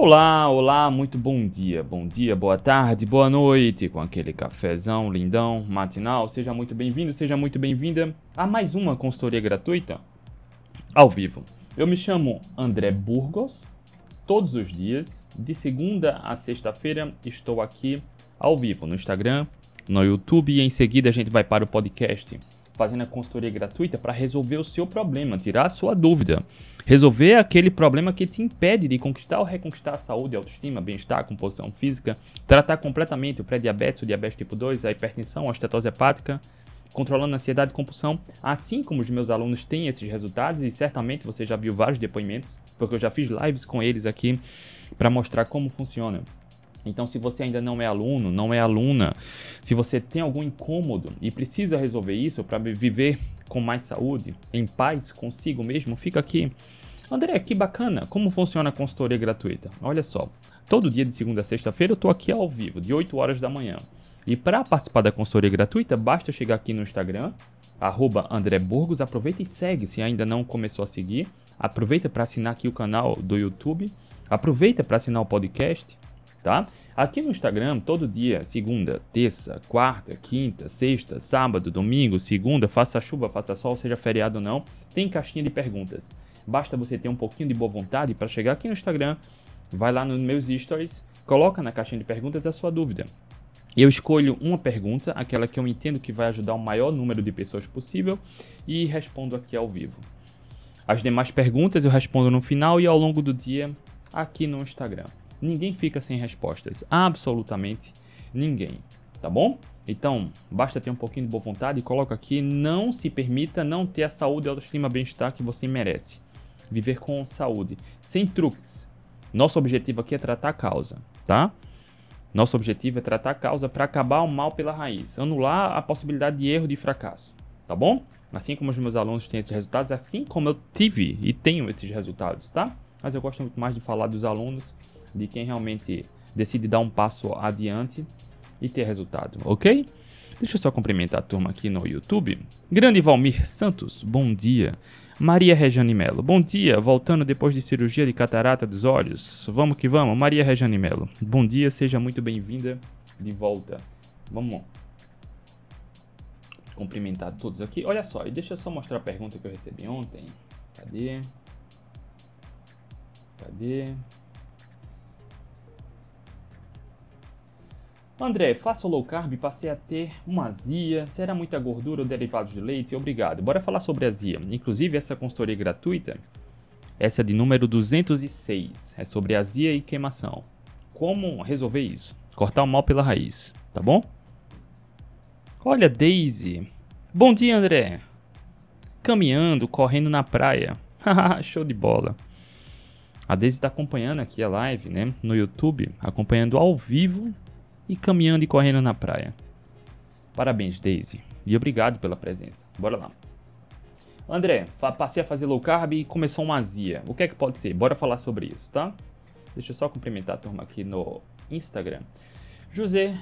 Olá, olá, muito bom dia, bom dia, boa tarde, boa noite, com aquele cafezão lindão, matinal. Seja muito bem-vindo, seja muito bem-vinda a mais uma consultoria gratuita ao vivo. Eu me chamo André Burgos, todos os dias, de segunda a sexta-feira, estou aqui ao vivo no Instagram, no YouTube e em seguida a gente vai para o podcast fazendo a consultoria gratuita para resolver o seu problema, tirar a sua dúvida. Resolver aquele problema que te impede de conquistar ou reconquistar a saúde, a autoestima, bem-estar, composição física, tratar completamente o pré-diabetes, o diabetes tipo 2, a hipertensão, a estetose hepática, controlando a ansiedade e compulsão, assim como os meus alunos têm esses resultados e certamente você já viu vários depoimentos, porque eu já fiz lives com eles aqui para mostrar como funciona. Então, se você ainda não é aluno, não é aluna, se você tem algum incômodo e precisa resolver isso para viver com mais saúde, em paz consigo mesmo, fica aqui. André, que bacana! Como funciona a consultoria gratuita? Olha só, todo dia de segunda a sexta-feira eu estou aqui ao vivo, de 8 horas da manhã. E para participar da consultoria gratuita, basta chegar aqui no Instagram, arroba André Burgos, aproveita e segue se ainda não começou a seguir. Aproveita para assinar aqui o canal do YouTube. Aproveita para assinar o podcast tá? Aqui no Instagram, todo dia, segunda, terça, quarta, quinta, sexta, sábado, domingo, segunda, faça chuva, faça sol, seja feriado ou não, tem caixinha de perguntas. Basta você ter um pouquinho de boa vontade para chegar aqui no Instagram, vai lá nos meus stories, coloca na caixinha de perguntas a sua dúvida. Eu escolho uma pergunta, aquela que eu entendo que vai ajudar o maior número de pessoas possível, e respondo aqui ao vivo. As demais perguntas eu respondo no final e ao longo do dia aqui no Instagram ninguém fica sem respostas. Absolutamente ninguém. Tá bom? Então, basta ter um pouquinho de boa vontade e coloca aqui: não se permita não ter a saúde e autoestima bem-estar que você merece. Viver com saúde, sem truques. Nosso objetivo aqui é tratar a causa, tá? Nosso objetivo é tratar a causa para acabar o mal pela raiz, anular a possibilidade de erro de fracasso, tá bom? Assim como os meus alunos têm esses resultados, assim como eu tive e tenho esses resultados, tá? Mas eu gosto muito mais de falar dos alunos de quem realmente decide dar um passo adiante e ter resultado, ok? Deixa eu só cumprimentar a turma aqui no YouTube. Grande Valmir Santos, bom dia. Maria Regiane Melo, bom dia. Voltando depois de cirurgia de catarata dos olhos. Vamos que vamos. Maria Regiane Melo, bom dia, seja muito bem-vinda de volta. Vamos cumprimentar todos aqui. Olha só, e deixa eu só mostrar a pergunta que eu recebi ontem. Cadê? Cadê? André, faço low carb passei a ter uma azia. Será muita gordura ou derivados de leite? Obrigado. Bora falar sobre azia. Inclusive, essa consultoria gratuita, essa é de número 206. É sobre azia e queimação. Como resolver isso? Cortar o mal pela raiz, tá bom? Olha, Daisy. Bom dia, André. Caminhando, correndo na praia. Show de bola. A Daisy está acompanhando aqui a live, né? No YouTube, acompanhando ao vivo e caminhando e correndo na praia. Parabéns, Daisy. E obrigado pela presença. Bora lá. André, passei a fazer low carb e começou uma azia. O que é que pode ser? Bora falar sobre isso, tá? Deixa eu só cumprimentar a turma aqui no Instagram. José,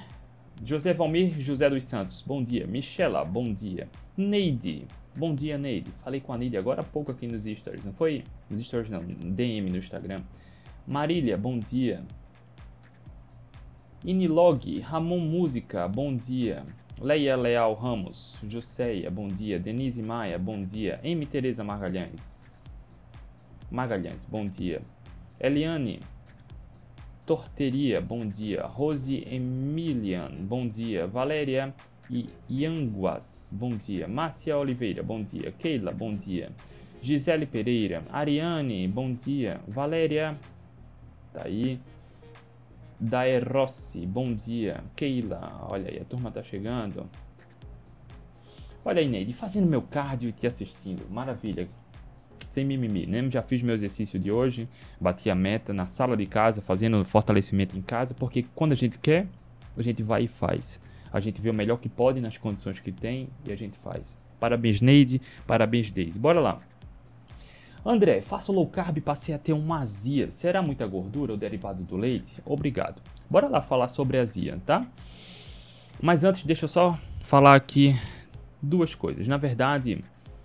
José Valmir José dos Santos, bom dia. Michela, bom dia. Neide, bom dia, Neide. Falei com a Neide agora há pouco aqui nos stories, não foi? Nos stories não, DM no Instagram. Marília, bom dia. Inilog, Ramon Música, bom dia. Leia Leal Ramos, Joséia, bom dia. Denise Maia, bom dia. M. Tereza Magalhães, Magalhães, bom dia. Eliane Torteria, bom dia. Rose Emilian, bom dia. Valéria e Yanguas, bom dia. Márcia Oliveira, bom dia. Keila, bom dia. Gisele Pereira, Ariane, bom dia. Valéria, tá aí. Daerossi, bom dia. Keila, olha aí, a turma tá chegando. Olha aí, Neide, fazendo meu cardio e te assistindo. Maravilha. Sem mimimi, né? Já fiz meu exercício de hoje, bati a meta na sala de casa, fazendo fortalecimento em casa, porque quando a gente quer, a gente vai e faz. A gente vê o melhor que pode nas condições que tem e a gente faz. Parabéns, Neide. Parabéns, Daisy. Bora lá. André, faço low carb e passei a ter uma azia. Será muita gordura ou derivado do leite? Obrigado. Bora lá falar sobre azia, tá? Mas antes, deixa eu só falar aqui duas coisas. Na verdade,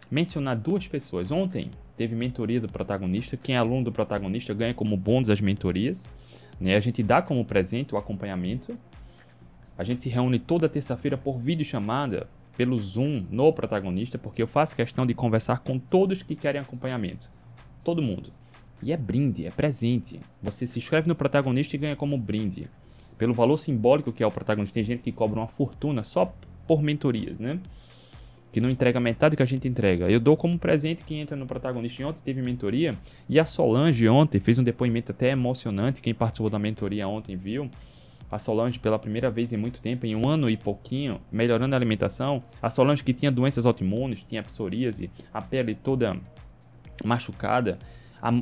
mencionar duas pessoas. Ontem teve mentoria do protagonista. Quem é aluno do protagonista ganha como bônus as mentorias. Né? A gente dá como presente o acompanhamento. A gente se reúne toda terça-feira por videochamada, pelo Zoom, no protagonista, porque eu faço questão de conversar com todos que querem acompanhamento. Todo mundo. E é brinde, é presente. Você se inscreve no protagonista e ganha como brinde. Pelo valor simbólico que é o protagonista. Tem gente que cobra uma fortuna só por mentorias, né? Que não entrega metade do que a gente entrega. Eu dou como presente quem entra no protagonista. E ontem teve mentoria. E a Solange ontem fez um depoimento até emocionante. Quem participou da mentoria ontem viu. A Solange, pela primeira vez em muito tempo, em um ano e pouquinho, melhorando a alimentação. A Solange que tinha doenças autoimunes, tinha psoríase, a pele toda machucada há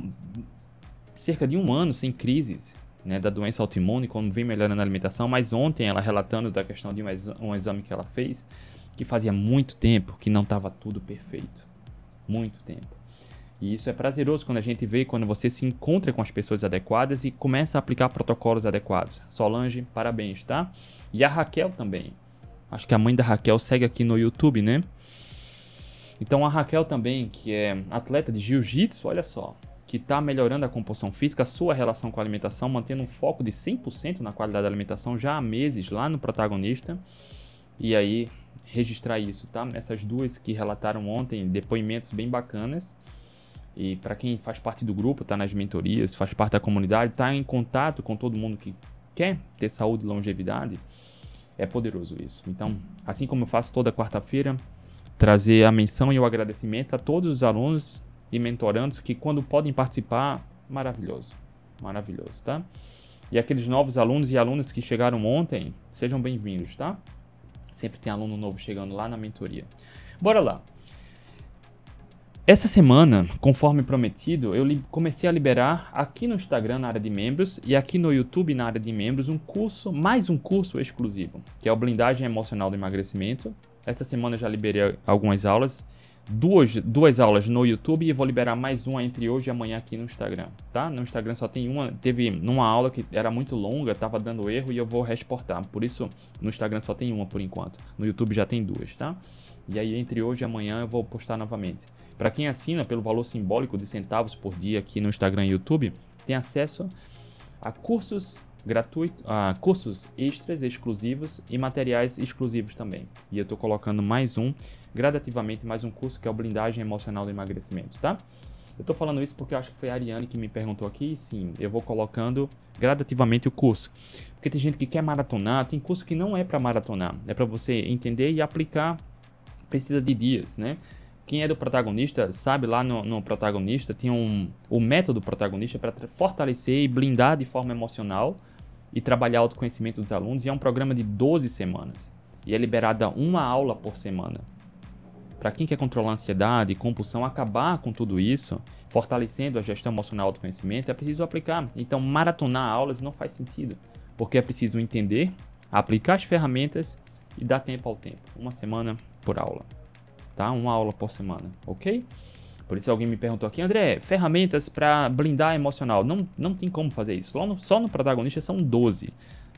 cerca de um ano sem crises né, da doença autoimune, como vem melhorando a alimentação, mas ontem ela relatando da questão de um, exa exame que ela fez, que fazia muito tempo que não estava tudo perfeito. Muito tempo. E isso é prazeroso quando a gente vê, quando você se encontra com as pessoas adequadas e começa a aplicar protocolos adequados. Solange, parabéns, tá? E a Raquel também. Acho que a mãe da Raquel segue aqui no YouTube, né? Então a Raquel também, que é atleta de jiu-jitsu, olha só, que está melhorando a composição física, sua relação com a alimentação, mantendo um foco de 100% na qualidade da alimentação já há meses lá no protagonista. E aí, registrar isso, tá? Essas duas que relataram ontem, depoimentos bem bacanas. E para quem faz parte do grupo, tá nas mentorias, faz parte da comunidade, tá em contato com todo mundo que quer ter saúde e longevidade, é poderoso isso. Então, assim como eu faço toda quarta-feira, trazer a menção e o agradecimento a todos os alunos e mentorandos que quando podem participar, maravilhoso, maravilhoso, tá? E aqueles novos alunos e alunas que chegaram ontem, sejam bem-vindos, tá? Sempre tem aluno novo chegando lá na mentoria. Bora lá. Essa semana, conforme prometido, eu comecei a liberar aqui no Instagram na área de membros e aqui no YouTube na área de membros um curso, mais um curso exclusivo, que é o Blindagem Emocional do Emagrecimento. Essa semana eu já liberei algumas aulas duas, duas aulas no YouTube e vou liberar mais uma entre hoje e amanhã aqui no Instagram, tá? No Instagram só tem uma, teve numa aula que era muito longa, tava dando erro e eu vou reexportar. Por isso, no Instagram só tem uma por enquanto. No YouTube já tem duas, tá? E aí entre hoje e amanhã eu vou postar novamente. Para quem assina pelo valor simbólico de centavos por dia aqui no Instagram e YouTube, tem acesso a cursos gratuitos, a cursos extras exclusivos e materiais exclusivos também. E eu estou colocando mais um gradativamente mais um curso que é o Blindagem Emocional do Emagrecimento, tá? Eu tô falando isso porque eu acho que foi a Ariane que me perguntou aqui. Sim, eu vou colocando gradativamente o curso. Porque tem gente que quer maratonar, tem curso que não é para maratonar, é para você entender e aplicar. Precisa de dias, né? Quem é do protagonista sabe lá no, no protagonista tem um o método protagonista para fortalecer e blindar de forma emocional e trabalhar o autoconhecimento dos alunos. E é um programa de 12 semanas. E é liberada uma aula por semana. Para quem quer controlar a ansiedade, compulsão, acabar com tudo isso, fortalecendo a gestão emocional do autoconhecimento, é preciso aplicar. Então, maratonar aulas não faz sentido, porque é preciso entender, aplicar as ferramentas e dar tempo ao tempo. Uma semana por aula, tá? Uma aula por semana, ok? Por isso alguém me perguntou aqui, André, ferramentas para blindar emocional. Não, não tem como fazer isso. Só no, só no protagonista são 12.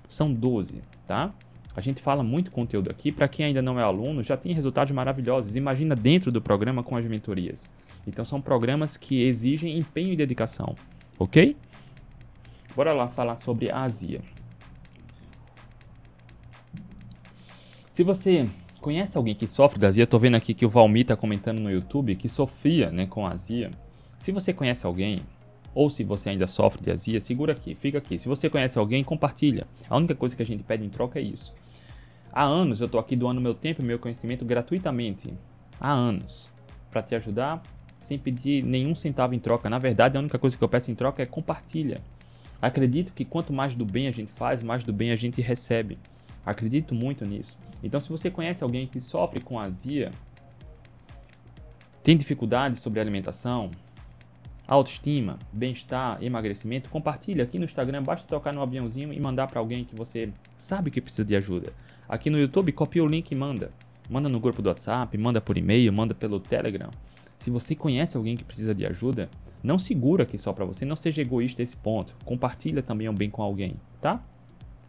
São 12, tá? A gente fala muito conteúdo aqui. Para quem ainda não é aluno, já tem resultados maravilhosos. Imagina dentro do programa com as mentorias. Então são programas que exigem empenho e dedicação, ok? Bora lá falar sobre a azia. Se você conhece alguém que sofre da azia, tô vendo aqui que o Valmir tá comentando no YouTube que sofria, né, com azia. Se você conhece alguém, ou se você ainda sofre de azia, segura aqui, fica aqui. Se você conhece alguém, compartilha. A única coisa que a gente pede em troca é isso. Há anos eu estou aqui doando meu tempo e meu conhecimento gratuitamente. Há anos. Para te ajudar, sem pedir nenhum centavo em troca. Na verdade, a única coisa que eu peço em troca é compartilha. Acredito que quanto mais do bem a gente faz, mais do bem a gente recebe. Acredito muito nisso. Então, se você conhece alguém que sofre com azia, tem dificuldades sobre alimentação, autoestima, bem-estar, emagrecimento, compartilha aqui no Instagram, basta tocar no aviãozinho e mandar para alguém que você sabe que precisa de ajuda. Aqui no YouTube, copia o link e manda. Manda no grupo do WhatsApp, manda por e-mail, manda pelo Telegram. Se você conhece alguém que precisa de ajuda, não segura aqui só para você, não seja egoísta esse ponto. Compartilha também o bem com alguém, tá?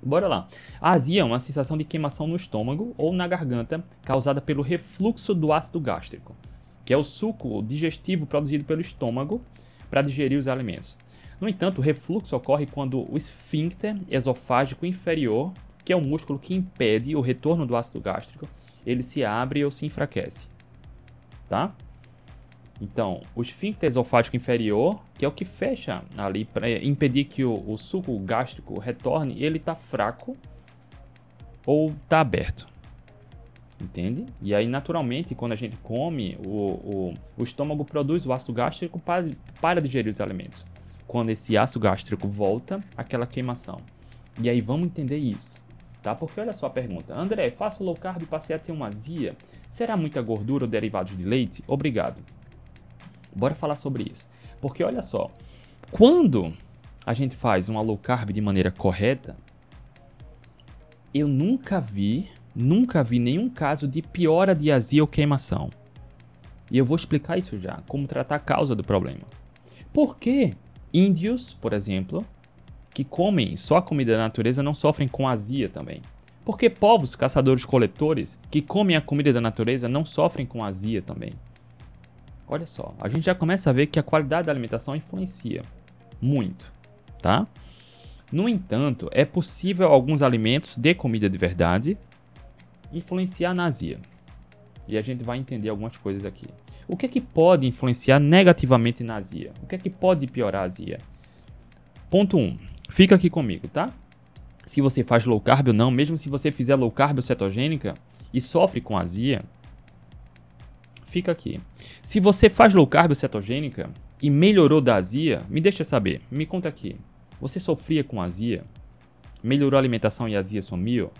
Bora lá. A azia é uma sensação de queimação no estômago ou na garganta causada pelo refluxo do ácido gástrico. que é o suco digestivo produzido pelo estômago para digerir os alimentos. No entanto, o refluxo ocorre quando o esfíncter esofágico inferior, que é o músculo que impede o retorno do ácido gástrico, ele se abre ou se enfraquece. Tá? Então, o esfíncter esofágico inferior, que é o que fecha ali para impedir que o, o, suco gástrico retorne, ele está fraco ou está aberto. Entende? E aí, naturalmente, quando a gente come, o, o, o estômago produz o ácido gástrico para, para digerir os alimentos. Quando esse ácido gástrico volta, aquela queimação. E aí, vamos entender isso. Tá? Porque olha só a pergunta. André, faço low carb e passei a ter uma azia. Será muita gordura ou derivados de leite? Obrigado. Bora falar sobre isso. Porque olha só, quando a gente faz uma low carb de maneira correta, eu nunca vi nunca vi nenhum caso de piora de azia ou queimação. E eu vou explicar isso já, como tratar a causa do problema. Por que índios, por exemplo, que comem só a comida da natureza não sofrem com azia também? Por que povos caçadores-coletores que comem a comida da natureza não sofrem com azia também? Olha só, a gente já começa a ver que a qualidade da alimentação influencia muito, tá? No entanto, é possível alguns alimentos de comida de verdade influenciar na azia. E a gente vai entender algumas coisas aqui. O que é que pode influenciar negativamente na azia? O que é que pode piorar a azia? Ponto 1. Um, fica aqui comigo, tá? Se você faz low carb ou não, mesmo se você fizer low carb ou cetogênica e sofre com azia, fica aqui. Se você faz low carb cetogênica e melhorou da azia, me deixa saber, me conta aqui. Você sofria com azia? Melhorou a alimentação e a azia sumiu?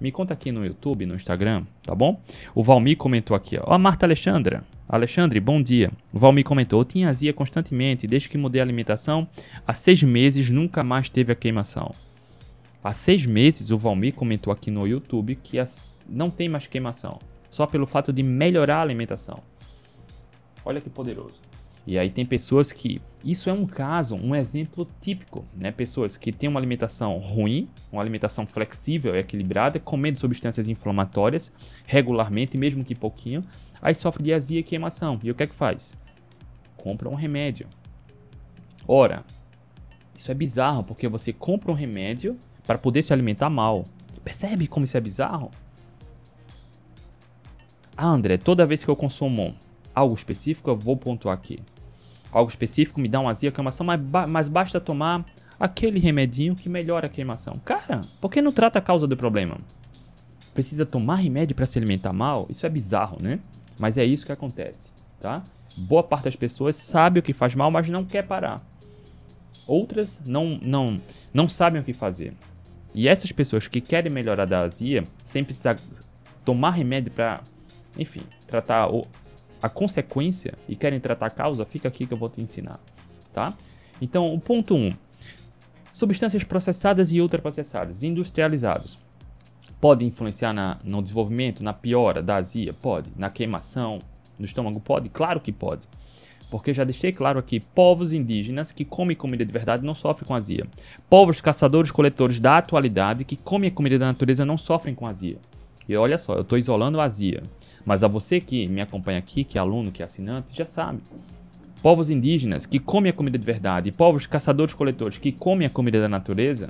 Me conta aqui no YouTube, no Instagram, tá bom? O Valmir comentou aqui, ó. a Marta Alexandra. Alexandre, bom dia. O Valmir comentou: Eu tinha azia constantemente, desde que mudei a alimentação, há seis meses nunca mais teve a queimação. Há seis meses, o Valmir comentou aqui no YouTube que as... não tem mais queimação, só pelo fato de melhorar a alimentação. Olha que poderoso. E aí tem pessoas que isso é um caso, um exemplo típico, né? Pessoas que têm uma alimentação ruim, uma alimentação flexível e equilibrada, comendo substâncias inflamatórias regularmente, mesmo que pouquinho, aí sofre de azia e queimação. E o que é que faz? Compra um remédio. Ora, isso é bizarro, porque você compra um remédio para poder se alimentar mal. Percebe como isso é bizarro? Ah, André, toda vez que eu consumo algo específico, eu vou pontuar aqui algo específico me dá uma azia, queimação, mas, ba mas basta tomar aquele remedinho que melhora a queimação. Cara, por que não trata a causa do problema? Precisa tomar remédio para se alimentar mal? Isso é bizarro, né? Mas é isso que acontece, tá? Boa parte das pessoas sabe o que faz mal, mas não quer parar. Outras não, não, não sabem o que fazer. E essas pessoas que querem melhorar da azia, sem precisar tomar remédio para, enfim, tratar a consequência e querem tratar a causa, fica aqui que eu vou te ensinar, tá? Então, o ponto 1. Um, substâncias processadas e ultraprocessadas, industrializados. Pode influenciar na, no desenvolvimento, na piora da azia? Pode. Na queimação no estômago? Pode? Claro que pode. Porque já deixei claro aqui, povos indígenas que comem comida de verdade não sofrem com azia. Povos caçadores-coletores da atualidade que comem a comida da natureza não sofrem com azia. E olha só, eu estou isolando a azia. Mas a você que me acompanha aqui, que é aluno, que é assinante, já sabe. Povos indígenas que comem a comida de verdade, povos caçadores-coletores que comem a comida da natureza,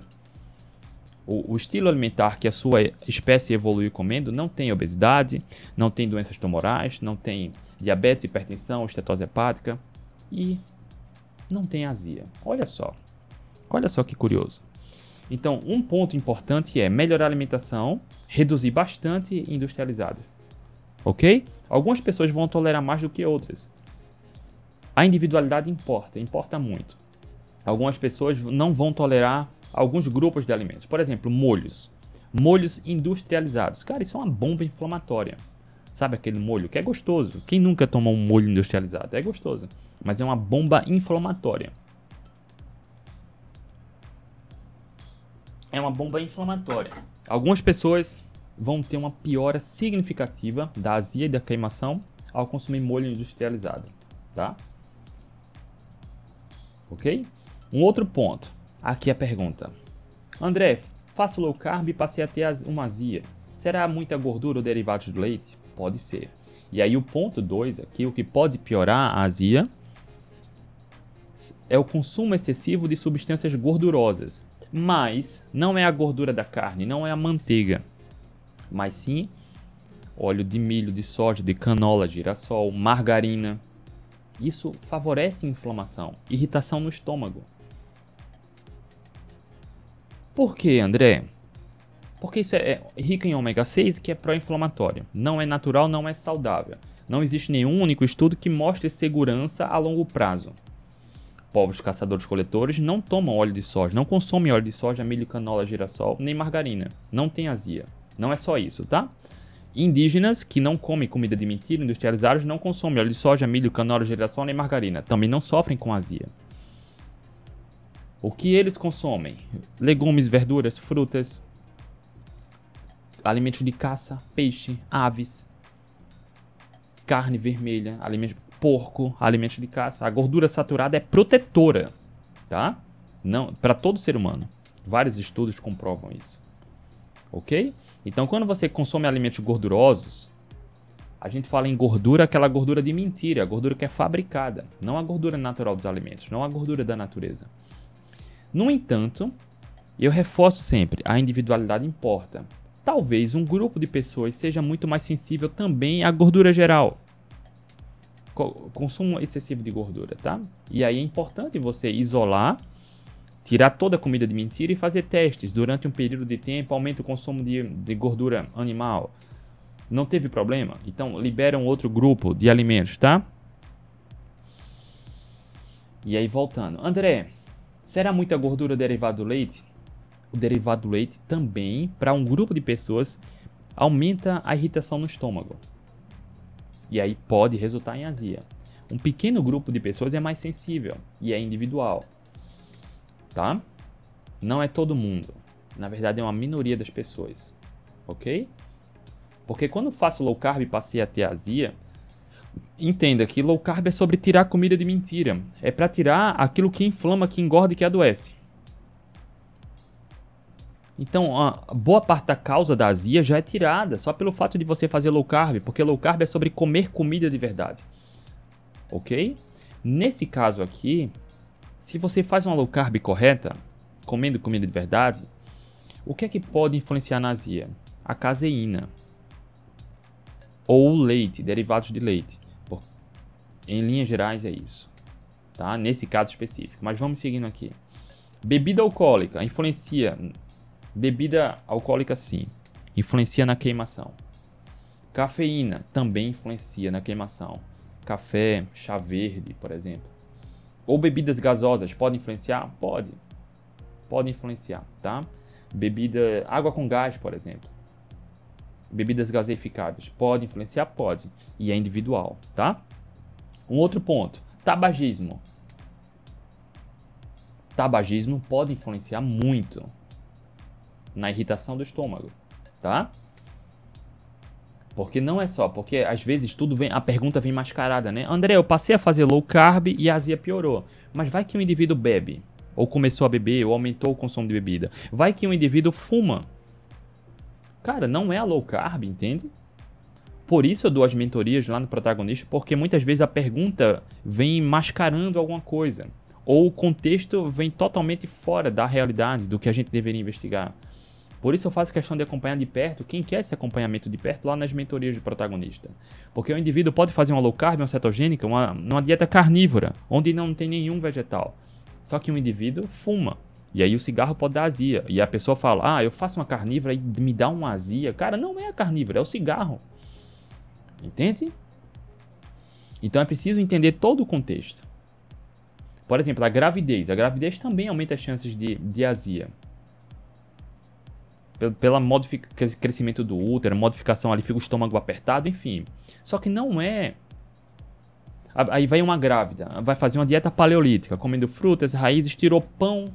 o, o, estilo alimentar que a sua espécie evoluiu comendo não tem obesidade, não tem doenças tumorais, não tem diabetes, hipertensão, estetose hepática e não tem azia. Olha só. Olha só que curioso. Então, um ponto importante é melhorar a alimentação, reduzir bastante industrializados ok? Algumas pessoas vão tolerar mais do que outras. A individualidade importa, importa muito. Algumas pessoas não vão tolerar alguns grupos de alimentos. Por exemplo, molhos. Molhos industrializados. Cara, isso é uma bomba inflamatória. Sabe aquele molho que é gostoso? Quem nunca tomou um molho industrializado? É gostoso. Mas é uma bomba inflamatória. É uma bomba inflamatória. Algumas pessoas vão ter uma piora significativa da azia e da queimação ao consumir molho industrializado, tá? Ok? Um outro ponto. Aqui a pergunta. André, faço low carb e passei a ter uma azia. Será muita gordura ou derivados do leite? Pode ser. E aí o ponto 2 aqui, o que pode piorar a azia, é o consumo excessivo de substâncias gordurosas. Mas não é a gordura da carne, não é a manteiga, mas sim óleo de milho, de soja, de canola, girassol, margarina. Isso favorece inflamação, irritação no estômago. Por que, André? Porque isso é, é rico em ômega 6, que é pró-inflamatório. Não é natural, não é saudável. Não existe nenhum único estudo que mostre segurança a longo prazo. Povos caçadores-coletores não tomam óleo de soja, não consomem óleo de soja, milho, canola, girassol, nem margarina. Não tem azia. Não é só isso, tá? Indígenas que não comem comida de mentira, industrializados, não consomem óleo de soja, milho, canola, girassol nem margarina. Também não sofrem com azia. O que eles consomem? Legumes, verduras, frutas, alimentos de caça, peixe, aves, carne vermelha, alimentos porco, alimentos de caça. A gordura saturada é protetora, tá? Não, para todo ser humano. Vários estudos comprovam isso. OK? Então, quando você consome alimentos gordurosos, a gente fala em gordura, aquela gordura de mentira, a gordura que é fabricada, não a gordura natural dos alimentos, não a gordura da natureza. No entanto, eu reforço sempre, a individualidade importa. Talvez um grupo de pessoas seja muito mais sensível também à gordura geral. Consumo excessivo de gordura, tá? E aí é importante você isolar, tirar toda a comida de mentira e fazer testes durante um período de tempo, aumenta o consumo de, de gordura animal. Não teve problema? Então libera um outro grupo de alimentos, tá? E aí voltando. André, Será muita gordura derivada do leite? O derivado do leite também, para um grupo de pessoas, aumenta a irritação no estômago. E aí pode resultar em azia. Um pequeno grupo de pessoas é mais sensível e é individual. Tá? Não é todo mundo. Na verdade, é uma minoria das pessoas. Ok? Porque quando faço low carb e passei a ter azia, entenda que low carb é sobre tirar comida de mentira. É para tirar aquilo que inflama, que engorda e que adoece. Então, a boa parte da causa da azia já é tirada só pelo fato de você fazer low carb, porque low carb é sobre comer comida de verdade. OK? Nesse caso aqui, se você faz uma low carb correta, comendo comida de verdade, o que é que pode influenciar na azia? A caseína ou leite, derivados de leite. Em linhas gerais é isso, tá? Nesse caso específico. Mas vamos seguindo aqui. Bebida alcoólica influencia. Bebida alcoólica sim, influencia na queimação. Cafeína também influencia na queimação. Café, chá verde, por exemplo. Ou bebidas gasosas podem influenciar? Pode. Pode influenciar, tá? Bebida, água com gás, por exemplo. Bebidas gaseificadas, pode influenciar? Pode. E é individual, tá? Um outro ponto: tabagismo. Tabagismo pode influenciar muito na irritação do estômago, tá? Porque não é só, porque às vezes tudo vem, a pergunta vem mascarada, né? André, eu passei a fazer low carb e a azia piorou. Mas vai que um indivíduo bebe, ou começou a beber, ou aumentou o consumo de bebida. Vai que um indivíduo fuma. Cara, não é a low carb, entende? Por isso eu dou as mentorias lá no protagonista, porque muitas vezes a pergunta vem mascarando alguma coisa, ou o contexto vem totalmente fora da realidade do que a gente deveria investigar. Por isso eu faço questão de acompanhar de perto quem quer esse acompanhamento de perto lá nas mentorias de protagonista. Porque o indivíduo pode fazer uma low carb, uma cetogênica, uma, uma dieta carnívora, onde não tem nenhum vegetal. Só que um indivíduo fuma. E aí o cigarro pode dar azia. E a pessoa fala, ah, eu faço uma carnívora e me dá uma azia. Cara, não é a carnívora, é o cigarro. Entende? Então é preciso entender todo o contexto. Por exemplo, a gravidez. A gravidez também aumenta as chances de, de azia. Pela crescimento do útero, modificação ali, fica o estômago apertado, enfim. Só que não é. Aí vai uma grávida, vai fazer uma dieta paleolítica, comendo frutas, raízes, tirou pão,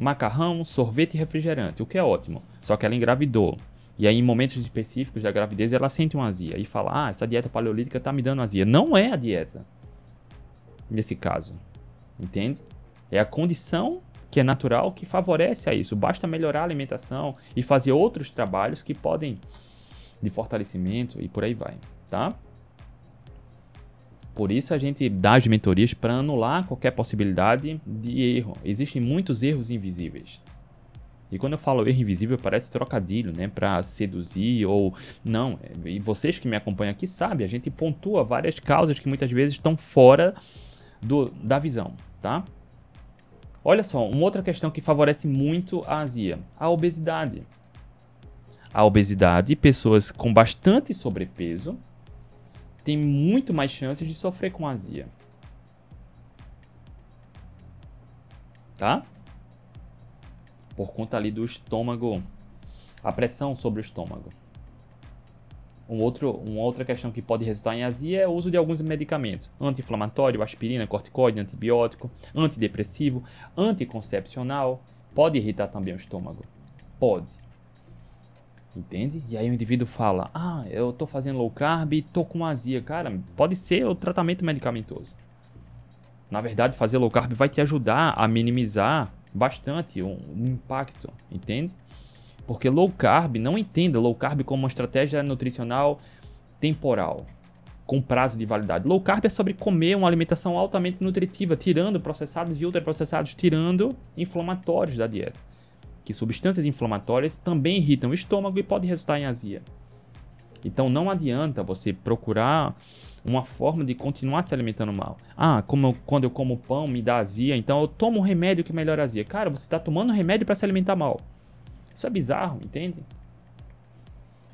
macarrão, sorvete e refrigerante, o que é ótimo. Só que ela engravidou. E aí, em momentos específicos da gravidez, ela sente uma azia e fala: Ah, essa dieta paleolítica tá me dando azia. Não é a dieta. Nesse caso. Entende? É a condição que é natural que favorece a isso. Basta melhorar a alimentação e fazer outros trabalhos que podem de fortalecimento e por aí vai, tá? Por isso a gente dá as mentorias para anular qualquer possibilidade de erro. Existem muitos erros invisíveis. E quando eu falo erro invisível, parece trocadilho, né? Para seduzir ou. Não. E vocês que me acompanham aqui sabem, a gente pontua várias causas que muitas vezes estão fora do, da visão, tá? Olha só, uma outra questão que favorece muito a azia: a obesidade. A obesidade, pessoas com bastante sobrepeso têm muito mais chances de sofrer com azia. Tá? Por conta ali do estômago, a pressão sobre o estômago. Um outro, uma outra questão que pode resultar em azia é o uso de alguns medicamentos: anti-inflamatório, aspirina, corticoide, antibiótico, antidepressivo, anticoncepcional. Pode irritar também o estômago. Pode. Entende? E aí o indivíduo fala: Ah, eu tô fazendo low carb e tô com azia. Cara, pode ser o tratamento medicamentoso. Na verdade, fazer low carb vai te ajudar a minimizar bastante o, impacto, entende? Porque low carb, não entenda low carb como uma estratégia nutricional temporal, com prazo de validade. Low carb é sobre comer uma alimentação altamente nutritiva, tirando processados e ultraprocessados, tirando inflamatórios da dieta. Que substâncias inflamatórias também irritam o estômago e podem resultar em azia. Então não adianta você procurar uma forma de continuar se alimentando mal. Ah, como eu, quando eu como pão me dá azia, então eu tomo um remédio que melhora a azia. Cara, você está tomando remédio para se alimentar mal. Isso é bizarro, entende?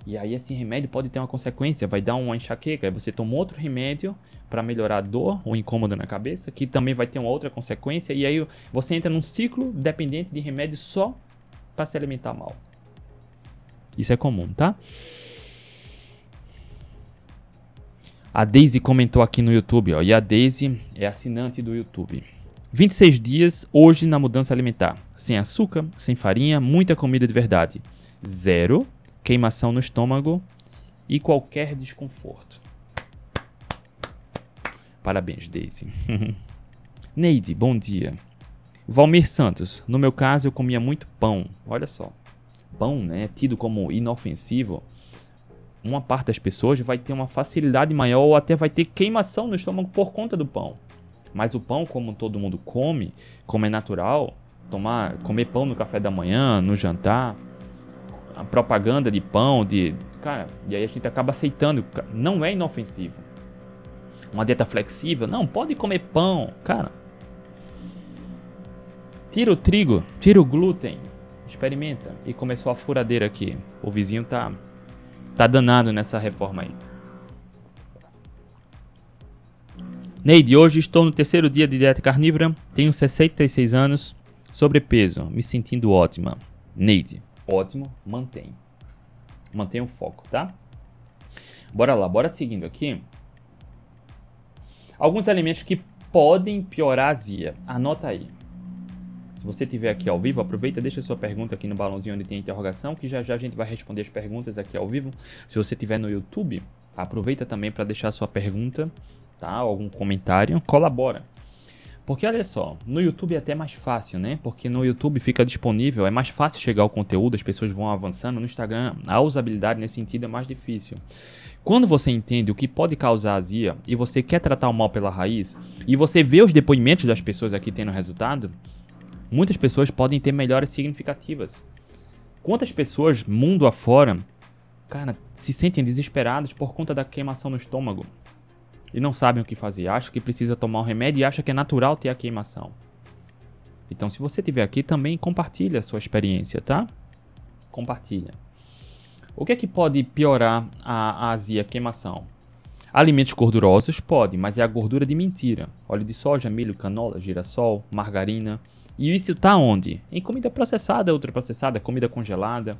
E aí esse remédio pode ter uma consequência, vai dar uma enxaqueca, aí você toma outro remédio para melhorar a dor ou incômodo na cabeça, que também vai ter uma outra consequência, e aí você entra num ciclo dependente de remédio só para se alimentar mal. Isso é comum, tá? A Daisy comentou aqui no YouTube, ó, e a Daisy é assinante do YouTube. 26 dias hoje na mudança alimentar. Sem açúcar, sem farinha, muita comida de verdade. Zero queimação no estômago e qualquer desconforto. Parabéns, Daisy. Neide, bom dia. Valmir Santos, no meu caso eu comia muito pão. Olha só. Pão, né, tido como inofensivo, uma parte das pessoas vai ter uma facilidade maior ou até vai ter queimação no estômago por conta do pão. Mas o pão, como todo mundo come, como é natural, tomar, comer pão no café da manhã, no jantar, a propaganda de pão, de. Cara, e aí a gente acaba aceitando. Não é inofensivo. Uma dieta flexível, não, pode comer pão, cara. Tira o trigo, tira o glúten, experimenta. E começou a furadeira aqui. O vizinho tá, tá danado nessa reforma aí. Neide, hoje estou no terceiro dia de dieta carnívora, tenho 66 anos, sobrepeso, me sentindo ótima. Neide, ótimo, mantém. Mantenha o foco, tá? Bora lá, bora seguindo aqui. Alguns alimentos que podem piorar a azia. Anota aí. Se você estiver aqui ao vivo, aproveita, deixa sua pergunta aqui no balãozinho onde tem interrogação, que já já a gente vai responder as perguntas aqui ao vivo. Se você estiver no YouTube, aproveita também para deixar sua pergunta tá? Algum comentário, colabora. Porque olha só, no YouTube é até mais fácil, né? Porque no YouTube fica disponível, é mais fácil chegar ao conteúdo, as pessoas vão avançando. No Instagram, a usabilidade nesse sentido é mais difícil. Quando você entende o que pode causar azia e você quer tratar o mal pela raiz, e você vê os depoimentos das pessoas aqui tendo resultado, muitas pessoas podem ter melhoras significativas. Quantas pessoas, mundo afora, cara, se sentem desesperadas por conta da queimação no estômago? E não sabem o que fazer. Acham que precisa tomar um remédio e acham que é natural ter a queimação. Então, se você estiver aqui, também compartilha a sua experiência, tá? Compartilha. O que é que pode piorar a, a azia, a queimação? Alimentos gordurosos pode, mas é a gordura de mentira. Óleo de soja, milho, canola, girassol, margarina. E isso tá onde? Em comida processada, ultraprocessada, comida congelada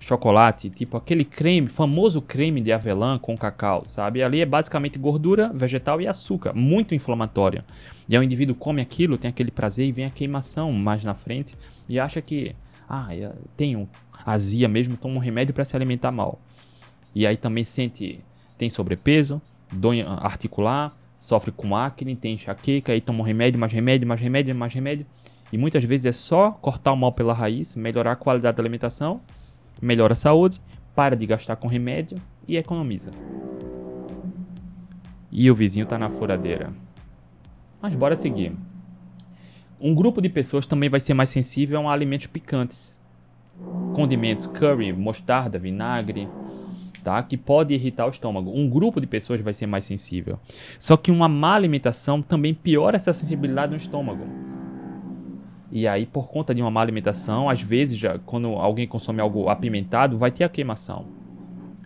chocolate, tipo aquele creme, famoso creme de avelã com cacau, sabe? Ali é basicamente gordura vegetal e açúcar, muito inflamatório. E aí o indivíduo come aquilo, tem aquele prazer e vem a queimação mais na frente e acha que, ah, tenho azia mesmo, toma um remédio para se alimentar mal. E aí também sente, tem sobrepeso, dor articular, sofre com acne, tem enxaqueca, aí toma um remédio, mais remédio, mais remédio, mais remédio. E muitas vezes é só cortar o mal pela raiz, melhorar a qualidade da alimentação melhora a saúde, para de gastar com remédio e economiza. E o vizinho tá na furadeira. Mas bora seguir. Um grupo de pessoas também vai ser mais sensível a alimentos picantes. Condimentos, curry, mostarda, vinagre, tá? Que pode irritar o estômago. Um grupo de pessoas vai ser mais sensível. Só que uma má alimentação também piora essa sensibilidade no estômago. E aí, por conta de uma má alimentação, às vezes, já, quando alguém consome algo apimentado, vai ter a queimação.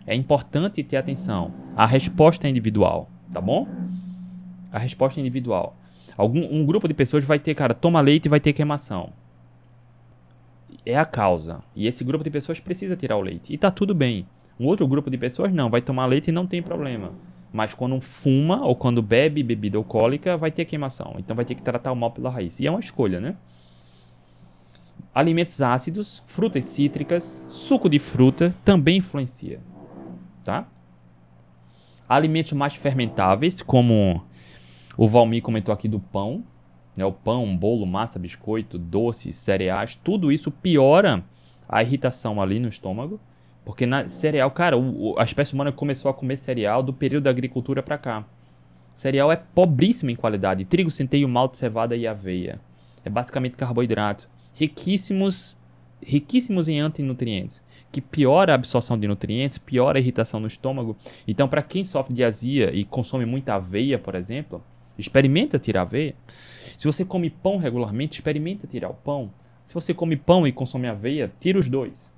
É importante ter atenção. A resposta é individual, tá bom? A resposta é individual. Algum, um grupo de pessoas vai ter, cara, toma leite e vai ter queimação. É a causa. E esse grupo de pessoas precisa tirar o leite. E tá tudo bem. Um outro grupo de pessoas não, vai tomar leite e não tem problema. Mas quando fuma ou quando bebe bebida alcoólica, vai ter queimação. Então vai ter que tratar o mal pela raiz. E é uma escolha, né? Alimentos ácidos, frutas cítricas, suco de fruta também influencia, tá? Alimentos mais fermentáveis, como o Valmir comentou aqui do pão, né? O pão, bolo, massa, biscoito, doces, cereais, tudo isso piora a irritação ali no estômago. Porque na cereal, cara, o, a espécie humana começou a comer cereal do período da agricultura para cá. Cereal é pobríssimo em qualidade. Trigo, centeio, malte, cevada e aveia. É basicamente carboidrato. Riquíssimos, riquíssimos em antinutrientes. Que piora a absorção de nutrientes, piora a irritação no estômago. Então, para quem sofre de azia e consome muita aveia, por exemplo, experimenta tirar aveia. Se você come pão regularmente, experimenta tirar o pão. Se você come pão e consome aveia, tira os dois.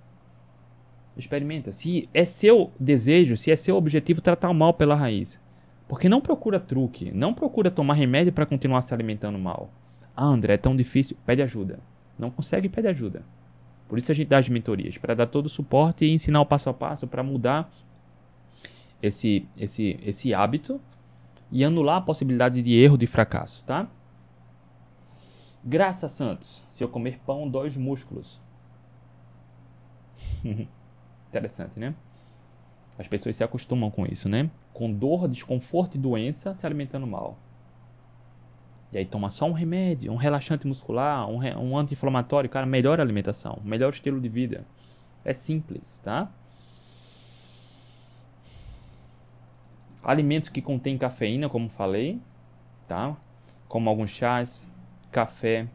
Experimenta. Se é seu desejo, se é seu objetivo tratar o mal pela raiz. Porque não procura truque, não procura tomar remédio para continuar se alimentando mal. Ah, André, é tão difícil. Pede ajuda. Não consegue, pede ajuda. Por isso a gente dá as mentorias, para dar todo o suporte e ensinar o passo a passo para mudar esse, esse, esse hábito e anular a possibilidade de erro, de fracasso, tá? Graça Santos, se eu comer pão, dói os músculos. Interessante, né? As pessoas se acostumam com isso, né? Com dor, desconforto e doença se alimentando mal. E aí toma só um remédio, um relaxante muscular, um, um anti-inflamatório, cara, melhor alimentação, melhor estilo de vida. É simples, tá? Alimentos que contêm cafeína, como falei, tá? Como alguns chás, café,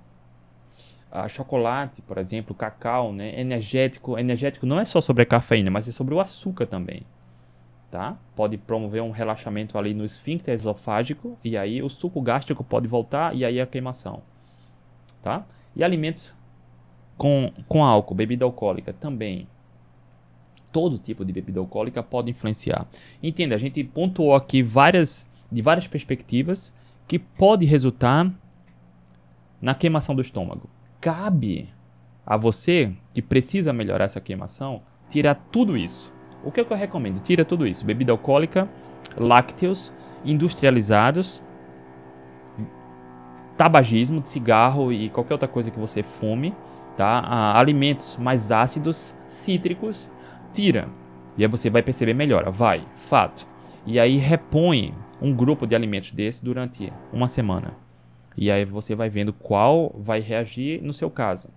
uh, chocolate, por exemplo, cacau, né? Energético. Energético não é só sobre a cafeína, mas é sobre o açúcar também. Tá? Pode promover um relaxamento ali no esfíncter esofágico e aí o suco gástrico pode voltar e aí a queimação. Tá? E alimentos com, com álcool, bebida alcoólica também. Todo tipo de bebida alcoólica pode influenciar. Entenda, a gente pontuou aqui várias de várias perspectivas que pode resultar na queimação do estômago cabe a você que precisa melhorar essa queimação tirar tudo isso. O que, é que eu recomendo? Tira tudo isso: bebida alcoólica, lácteos, industrializados, tabagismo, cigarro e qualquer outra coisa que você fume, tá? Ah, alimentos mais ácidos, cítricos, tira. E aí você vai perceber melhor. Vai, fato. E aí repõe um grupo de alimentos desse durante uma semana. E aí você vai vendo qual vai reagir no seu caso,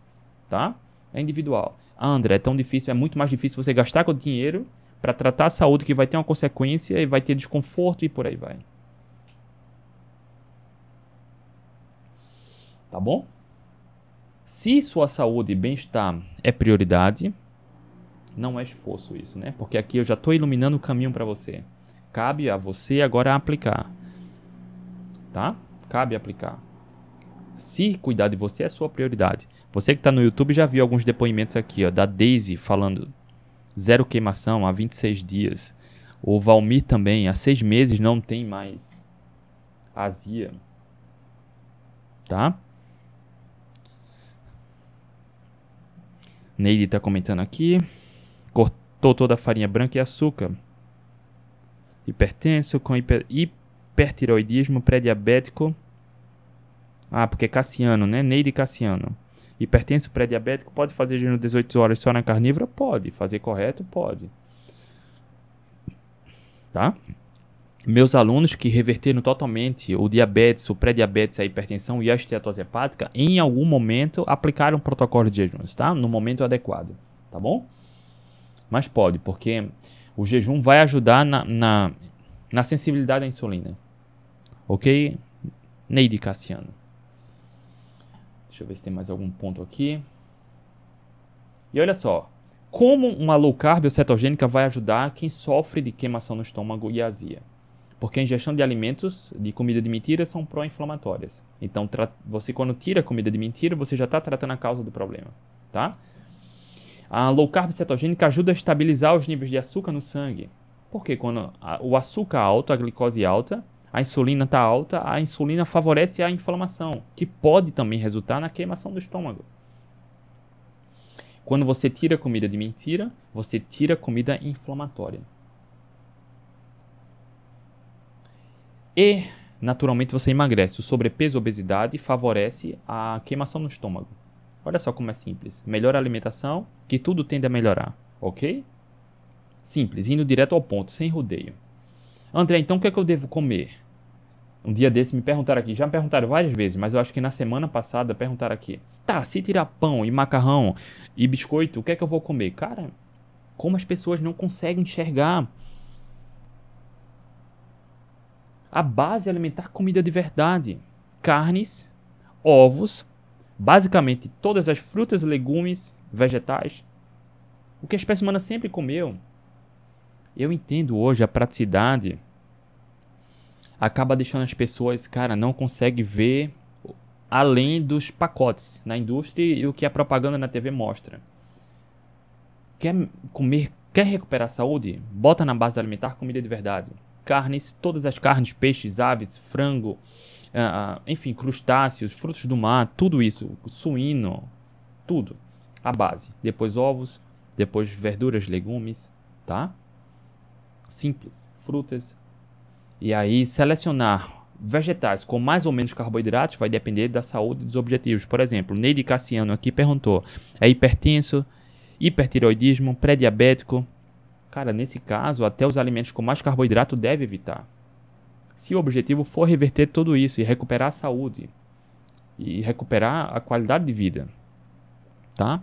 tá? É individual. Ah, André, é tão difícil, é muito mais difícil você gastar com dinheiro para tratar a saúde que vai ter uma consequência e vai ter desconforto e por aí vai. Tá bom? Se sua saúde e bem-estar é prioridade, não é esforço isso, né? Porque aqui eu já estou iluminando o caminho para você. Cabe a você agora aplicar. Tá? Cabe aplicar. Se cuidar de você é sua prioridade. Você que está no YouTube já viu alguns depoimentos aqui, ó, da Daisy falando zero queimação há 26 dias. O Valmir também, há seis meses não tem mais azia. Tá? Neide está comentando aqui. Cortou toda a farinha branca e açúcar. Hipertenso com hiper, hipertiroidismo pré-diabético ah, porque Cassiano, né? Neide Cassiano. Hipertenso pré-diabético pode fazer jejum 18 horas só na carnívora? Pode. Fazer correto? Pode. Tá? Meus alunos que reverteram totalmente o diabetes, o pré-diabetes, a hipertensão e a esteatose hepática, em algum momento aplicaram protocolo de jejuns, tá? No momento adequado, tá bom? Mas pode, porque o jejum vai ajudar na, na, na sensibilidade à insulina. Ok? Neide Cassiano. Deixa eu ver se tem mais algum ponto aqui. E olha só, como uma low carb ou cetogênica vai ajudar quem sofre de queimação no estômago e azia? Porque a ingestão de alimentos de comida de mentira são pró-inflamatórias. Então, você quando tira a comida de mentira, você já está tratando a causa do problema, tá? A low carb cetogênica ajuda a estabilizar os níveis de açúcar no sangue. Porque quando o açúcar alto, a glicose alta, a insulina está alta, a insulina favorece a inflamação, que pode também resultar na queimação do estômago. Quando você tira comida de mentira, você tira comida inflamatória. E, naturalmente, você emagrece. O sobrepeso e obesidade favorece a queimação no estômago. Olha só como é simples. Melhora a alimentação, que tudo tende a melhorar, ok? Simples, indo direto ao ponto, sem rodeio. André, então o que é que eu devo comer? Um dia desse me perguntaram aqui, já me perguntaram várias vezes, mas eu acho que na semana passada perguntaram aqui. Tá, se tirar pão e macarrão e biscoito, o que é que eu vou comer? Cara, como as pessoas não conseguem enxergar a base alimentar comida de verdade, carnes, ovos, basicamente todas as frutas, legumes, vegetais, o que a espécie humana sempre comeu. Eu entendo hoje a praticidade acaba deixando as pessoas, cara, não consegue ver além dos pacotes na indústria e o que a propaganda na TV mostra. Quer comer, quer recuperar a saúde? Bota na base alimentar comida de verdade. Carnes, todas as carnes, peixes, aves, frango, uh, enfim, crustáceos, frutos do mar, tudo isso, suíno, tudo. A base. Depois ovos, depois verduras, legumes, tá? Simples. Frutas, e aí, selecionar vegetais com mais ou menos carboidratos vai depender da saúde dos objetivos. Por exemplo, Neide Cassiano aqui perguntou: é hipertenso, hipertiroidismo, pré-diabético? Cara, nesse caso, até os alimentos com mais carboidrato deve evitar. Se o objetivo for reverter tudo isso e recuperar a saúde e recuperar a qualidade de vida, tá?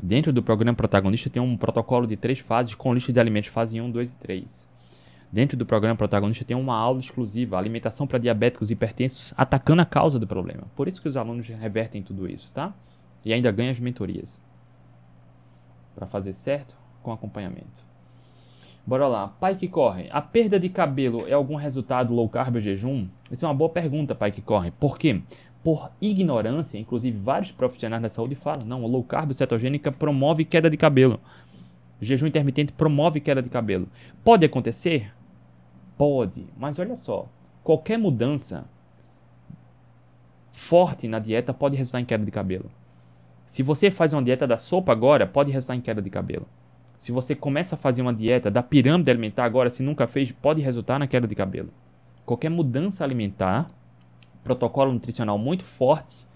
Dentro do programa protagonista tem um protocolo de três fases com lista de alimentos fase 1, 2 e 3. Dentro do programa protagonista tem uma aula exclusiva, alimentação para diabéticos e hipertensos, atacando a causa do problema. Por isso que os alunos revertem tudo isso, tá? E ainda ganham as mentorias. Para fazer certo com acompanhamento. Bora lá. Pai que corre. A perda de cabelo é algum resultado low carb ou jejum? Essa é uma boa pergunta, pai que corre. Por quê? Por ignorância, inclusive vários profissionais da saúde falam, não, low carb cetogênica promove queda de cabelo. Jejum intermitente promove queda de cabelo. Pode acontecer? Pode, mas olha só, qualquer mudança forte na dieta pode resultar em queda de cabelo. Se você faz uma dieta da sopa agora, pode resultar em queda de cabelo. Se você começa a fazer uma dieta da pirâmide alimentar agora, se nunca fez, pode resultar na queda de cabelo. Qualquer mudança alimentar, protocolo nutricional muito forte,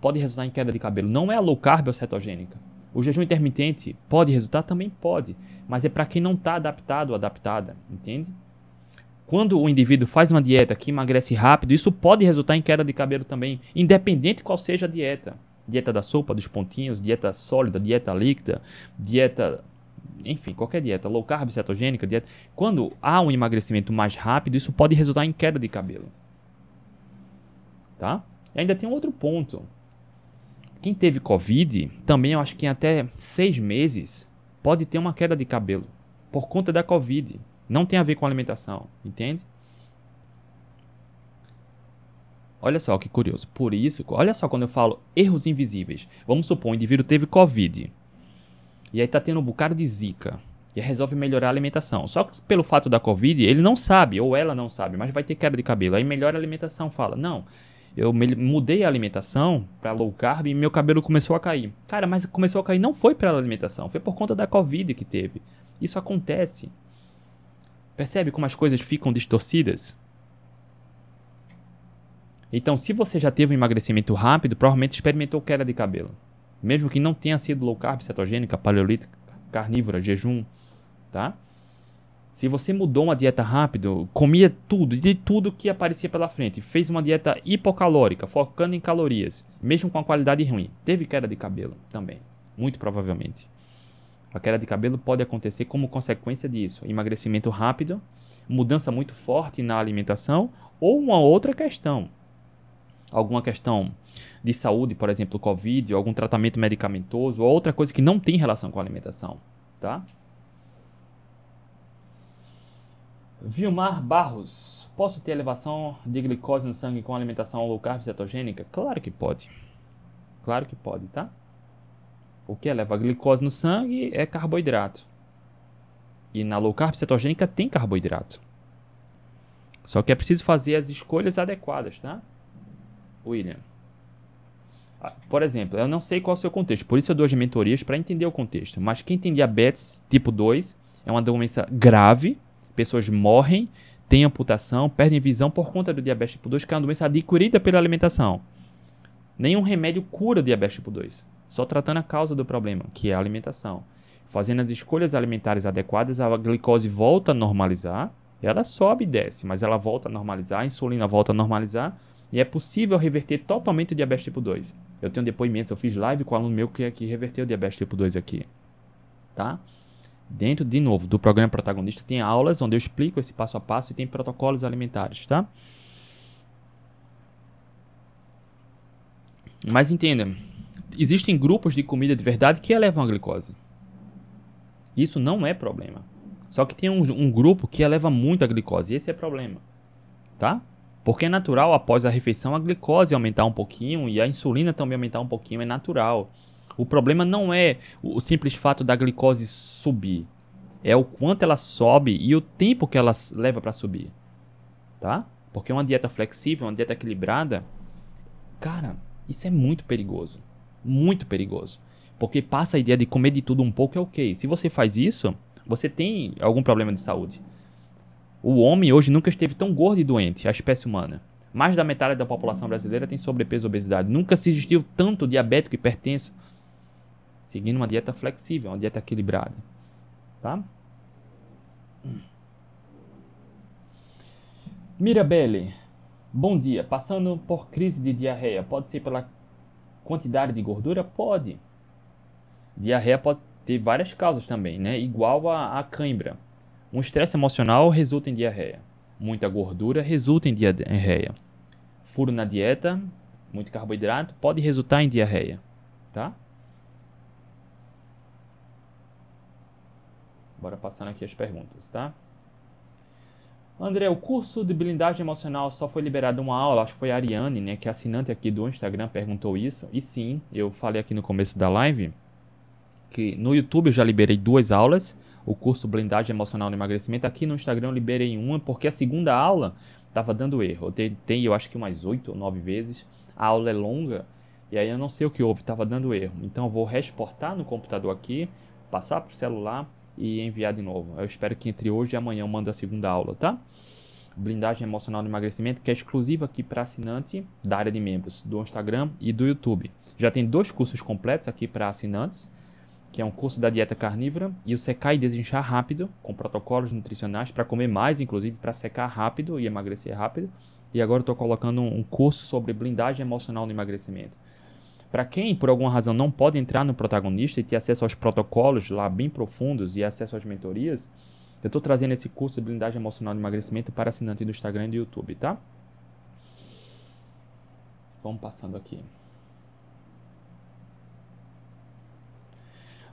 pode resultar em queda de cabelo. Não é a low carb ou cetogênica. O jejum intermitente pode resultar? Também pode, mas é para quem não está adaptado ou adaptada, entende? Quando o indivíduo faz uma dieta que emagrece rápido, isso pode resultar em queda de cabelo também, independente qual seja a dieta. Dieta da sopa, dos pontinhos, dieta sólida, dieta líquida, dieta. Enfim, qualquer dieta, low carb, cetogênica, dieta. Quando há um emagrecimento mais rápido, isso pode resultar em queda de cabelo. Tá? E ainda tem um outro ponto. Quem teve Covid, também eu acho que em até seis meses, pode ter uma queda de cabelo por conta da Covid. Não tem a ver com alimentação, entende? Olha só que curioso. Por isso, olha só quando eu falo erros invisíveis. Vamos supor, um indivíduo teve Covid. E aí tá tendo um bocado de zika. E resolve melhorar a alimentação. Só que pelo fato da Covid, ele não sabe, ou ela não sabe, mas vai ter queda de cabelo. Aí melhora a alimentação. Fala, não, eu mudei a alimentação para low carb e meu cabelo começou a cair. Cara, mas começou a cair não foi pela alimentação, foi por conta da Covid que teve. Isso acontece. Percebe como as coisas ficam distorcidas? Então, se você já teve um emagrecimento rápido, provavelmente experimentou queda de cabelo. Mesmo que não tenha sido low carb, cetogênica, paleolítica, carnívora, jejum, tá? Se você mudou uma dieta rápido, comia tudo, de tudo que aparecia pela frente, fez uma dieta hipocalórica, focando em calorias, mesmo com a qualidade ruim, teve queda de cabelo também, muito provavelmente. A queda de cabelo pode acontecer como consequência disso, emagrecimento rápido, mudança muito forte na alimentação ou uma outra questão. Alguma questão de saúde, por exemplo, Covid, algum tratamento medicamentoso, ou outra coisa que não tem relação com a alimentação, tá? Vilmar Barros, posso ter elevação de glicose no sangue com alimentação low carb cetogênica? Claro que pode. Claro que pode, tá? O que eleva a glicose no sangue é carboidrato. E na low carb cetogênica tem carboidrato. Só que é preciso fazer as escolhas adequadas, tá? William. Ah, por exemplo, eu não sei qual é o seu contexto, por isso eu dou as mentorias para entender o contexto. Mas quem tem diabetes tipo 2 é uma doença grave, pessoas morrem, têm amputação, perdem visão por conta do diabetes tipo 2, que é uma doença adquirida pela alimentação. Nenhum remédio cura o diabetes tipo 2, só tratando a causa do problema, que é a alimentação. Fazendo as escolhas alimentares adequadas, a glicose volta a normalizar, ela sobe e desce, mas ela volta a normalizar, a insulina volta a normalizar, e é possível reverter totalmente o diabetes tipo 2. Eu tenho depoimentos, eu fiz live com um aluno meu que, é que reverteu o diabetes tipo 2 aqui. Tá? Dentro, de novo, do programa protagonista tem aulas onde eu explico esse passo a passo e tem protocolos alimentares, tá? Mas entenda, existem grupos de comida de verdade que elevam a glicose. Isso não é problema. Só que tem um, um grupo que eleva muito a glicose, e esse é problema, tá? Porque é natural após a refeição a glicose aumentar um pouquinho e a insulina também aumentar um pouquinho, é natural. O problema não é o simples fato da glicose subir, é o quanto ela sobe e o tempo que ela leva para subir, tá? Porque uma dieta flexível, uma dieta equilibrada, cara, isso é muito perigoso, muito perigoso. Porque passa a ideia de comer de tudo um pouco é ok. Se você faz isso, você tem algum problema de saúde. O homem hoje nunca esteve tão gordo e doente, a espécie humana. Mais da metade da população brasileira tem sobrepeso e obesidade. Nunca se existiu tanto diabético e hipertenso seguindo uma dieta flexível, uma dieta equilibrada, tá? Mirabelle, bom dia. Passando por crise de diarreia, pode ser pela quantidade de gordura? Pode. Diarreia pode ter várias causas também, né? Igual a, a cãibra. Um estresse emocional resulta em diarreia. Muita gordura resulta em diarreia. Furo na dieta, muito carboidrato, pode resultar em diarreia, tá? Bora passando aqui as perguntas, tá? André, o curso de blindagem emocional só foi liberado uma aula, acho que foi a Ariane, né, que é assinante aqui do Instagram, perguntou isso. E sim, eu falei aqui no começo da live que no YouTube eu já liberei duas aulas, o curso blindagem emocional no emagrecimento. Aqui no Instagram eu liberei uma porque a segunda aula estava dando erro. Eu eu acho que umas oito ou nove vezes. A aula é longa e aí eu não sei o que houve, estava dando erro. Então eu vou reexportar no computador aqui, passar para o celular e enviar de novo. Eu espero que entre hoje e amanhã eu mando a segunda aula, tá? Blindagem emocional no emagrecimento, que é exclusiva aqui para assinante da área de membros do Instagram e do YouTube. Já tem dois cursos completos aqui para assinantes, que é um curso da dieta carnívora e o secar e desinchar rápido, com protocolos nutricionais para comer mais, inclusive para secar rápido e emagrecer rápido. E agora estou colocando um curso sobre blindagem emocional no emagrecimento para quem, por alguma razão, não pode entrar no protagonista e ter acesso aos protocolos lá bem profundos e acesso às mentorias, eu estou trazendo esse curso de blindagem emocional de emagrecimento para assinante do Instagram e do YouTube, tá? Vamos passando aqui.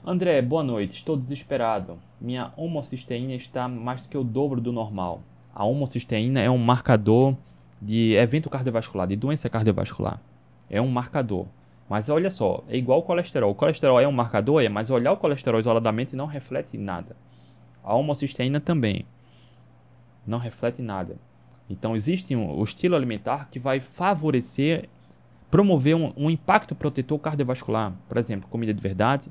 André, boa noite. Estou desesperado. Minha homocisteína está mais do que o dobro do normal. A homocisteína é um marcador de evento cardiovascular, de doença cardiovascular. É um marcador. Mas olha só, é igual o colesterol. O colesterol é um marcador, é, mas olhar o colesterol isoladamente não reflete nada. A homocisteína também não reflete nada. Então existe um, o estilo alimentar que vai favorecer, promover um, um impacto protetor cardiovascular. Por exemplo, comida de verdade,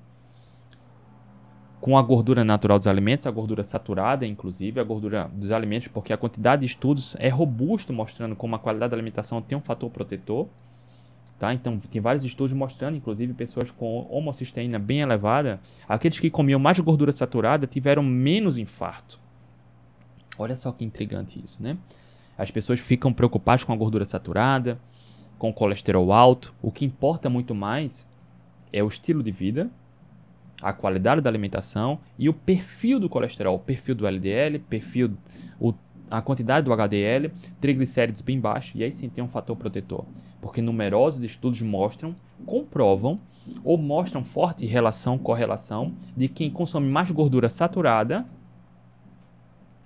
com a gordura natural dos alimentos, a gordura saturada, inclusive, a gordura dos alimentos, porque a quantidade de estudos é robusto mostrando como a qualidade da alimentação tem um fator protetor. Tá? Então, tem vários estudos mostrando, inclusive, pessoas com homocisteína bem elevada, aqueles que comiam mais gordura saturada tiveram menos infarto. Olha só que intrigante isso, né? As pessoas ficam preocupadas com a gordura saturada, com o colesterol alto. O que importa muito mais é o estilo de vida, a qualidade da alimentação e o perfil do colesterol, o perfil do LDL, perfil, a quantidade do HDL, triglicéridos bem baixo, e aí sim tem um fator protetor. Porque numerosos estudos mostram, comprovam ou mostram forte relação, correlação de quem consome mais gordura saturada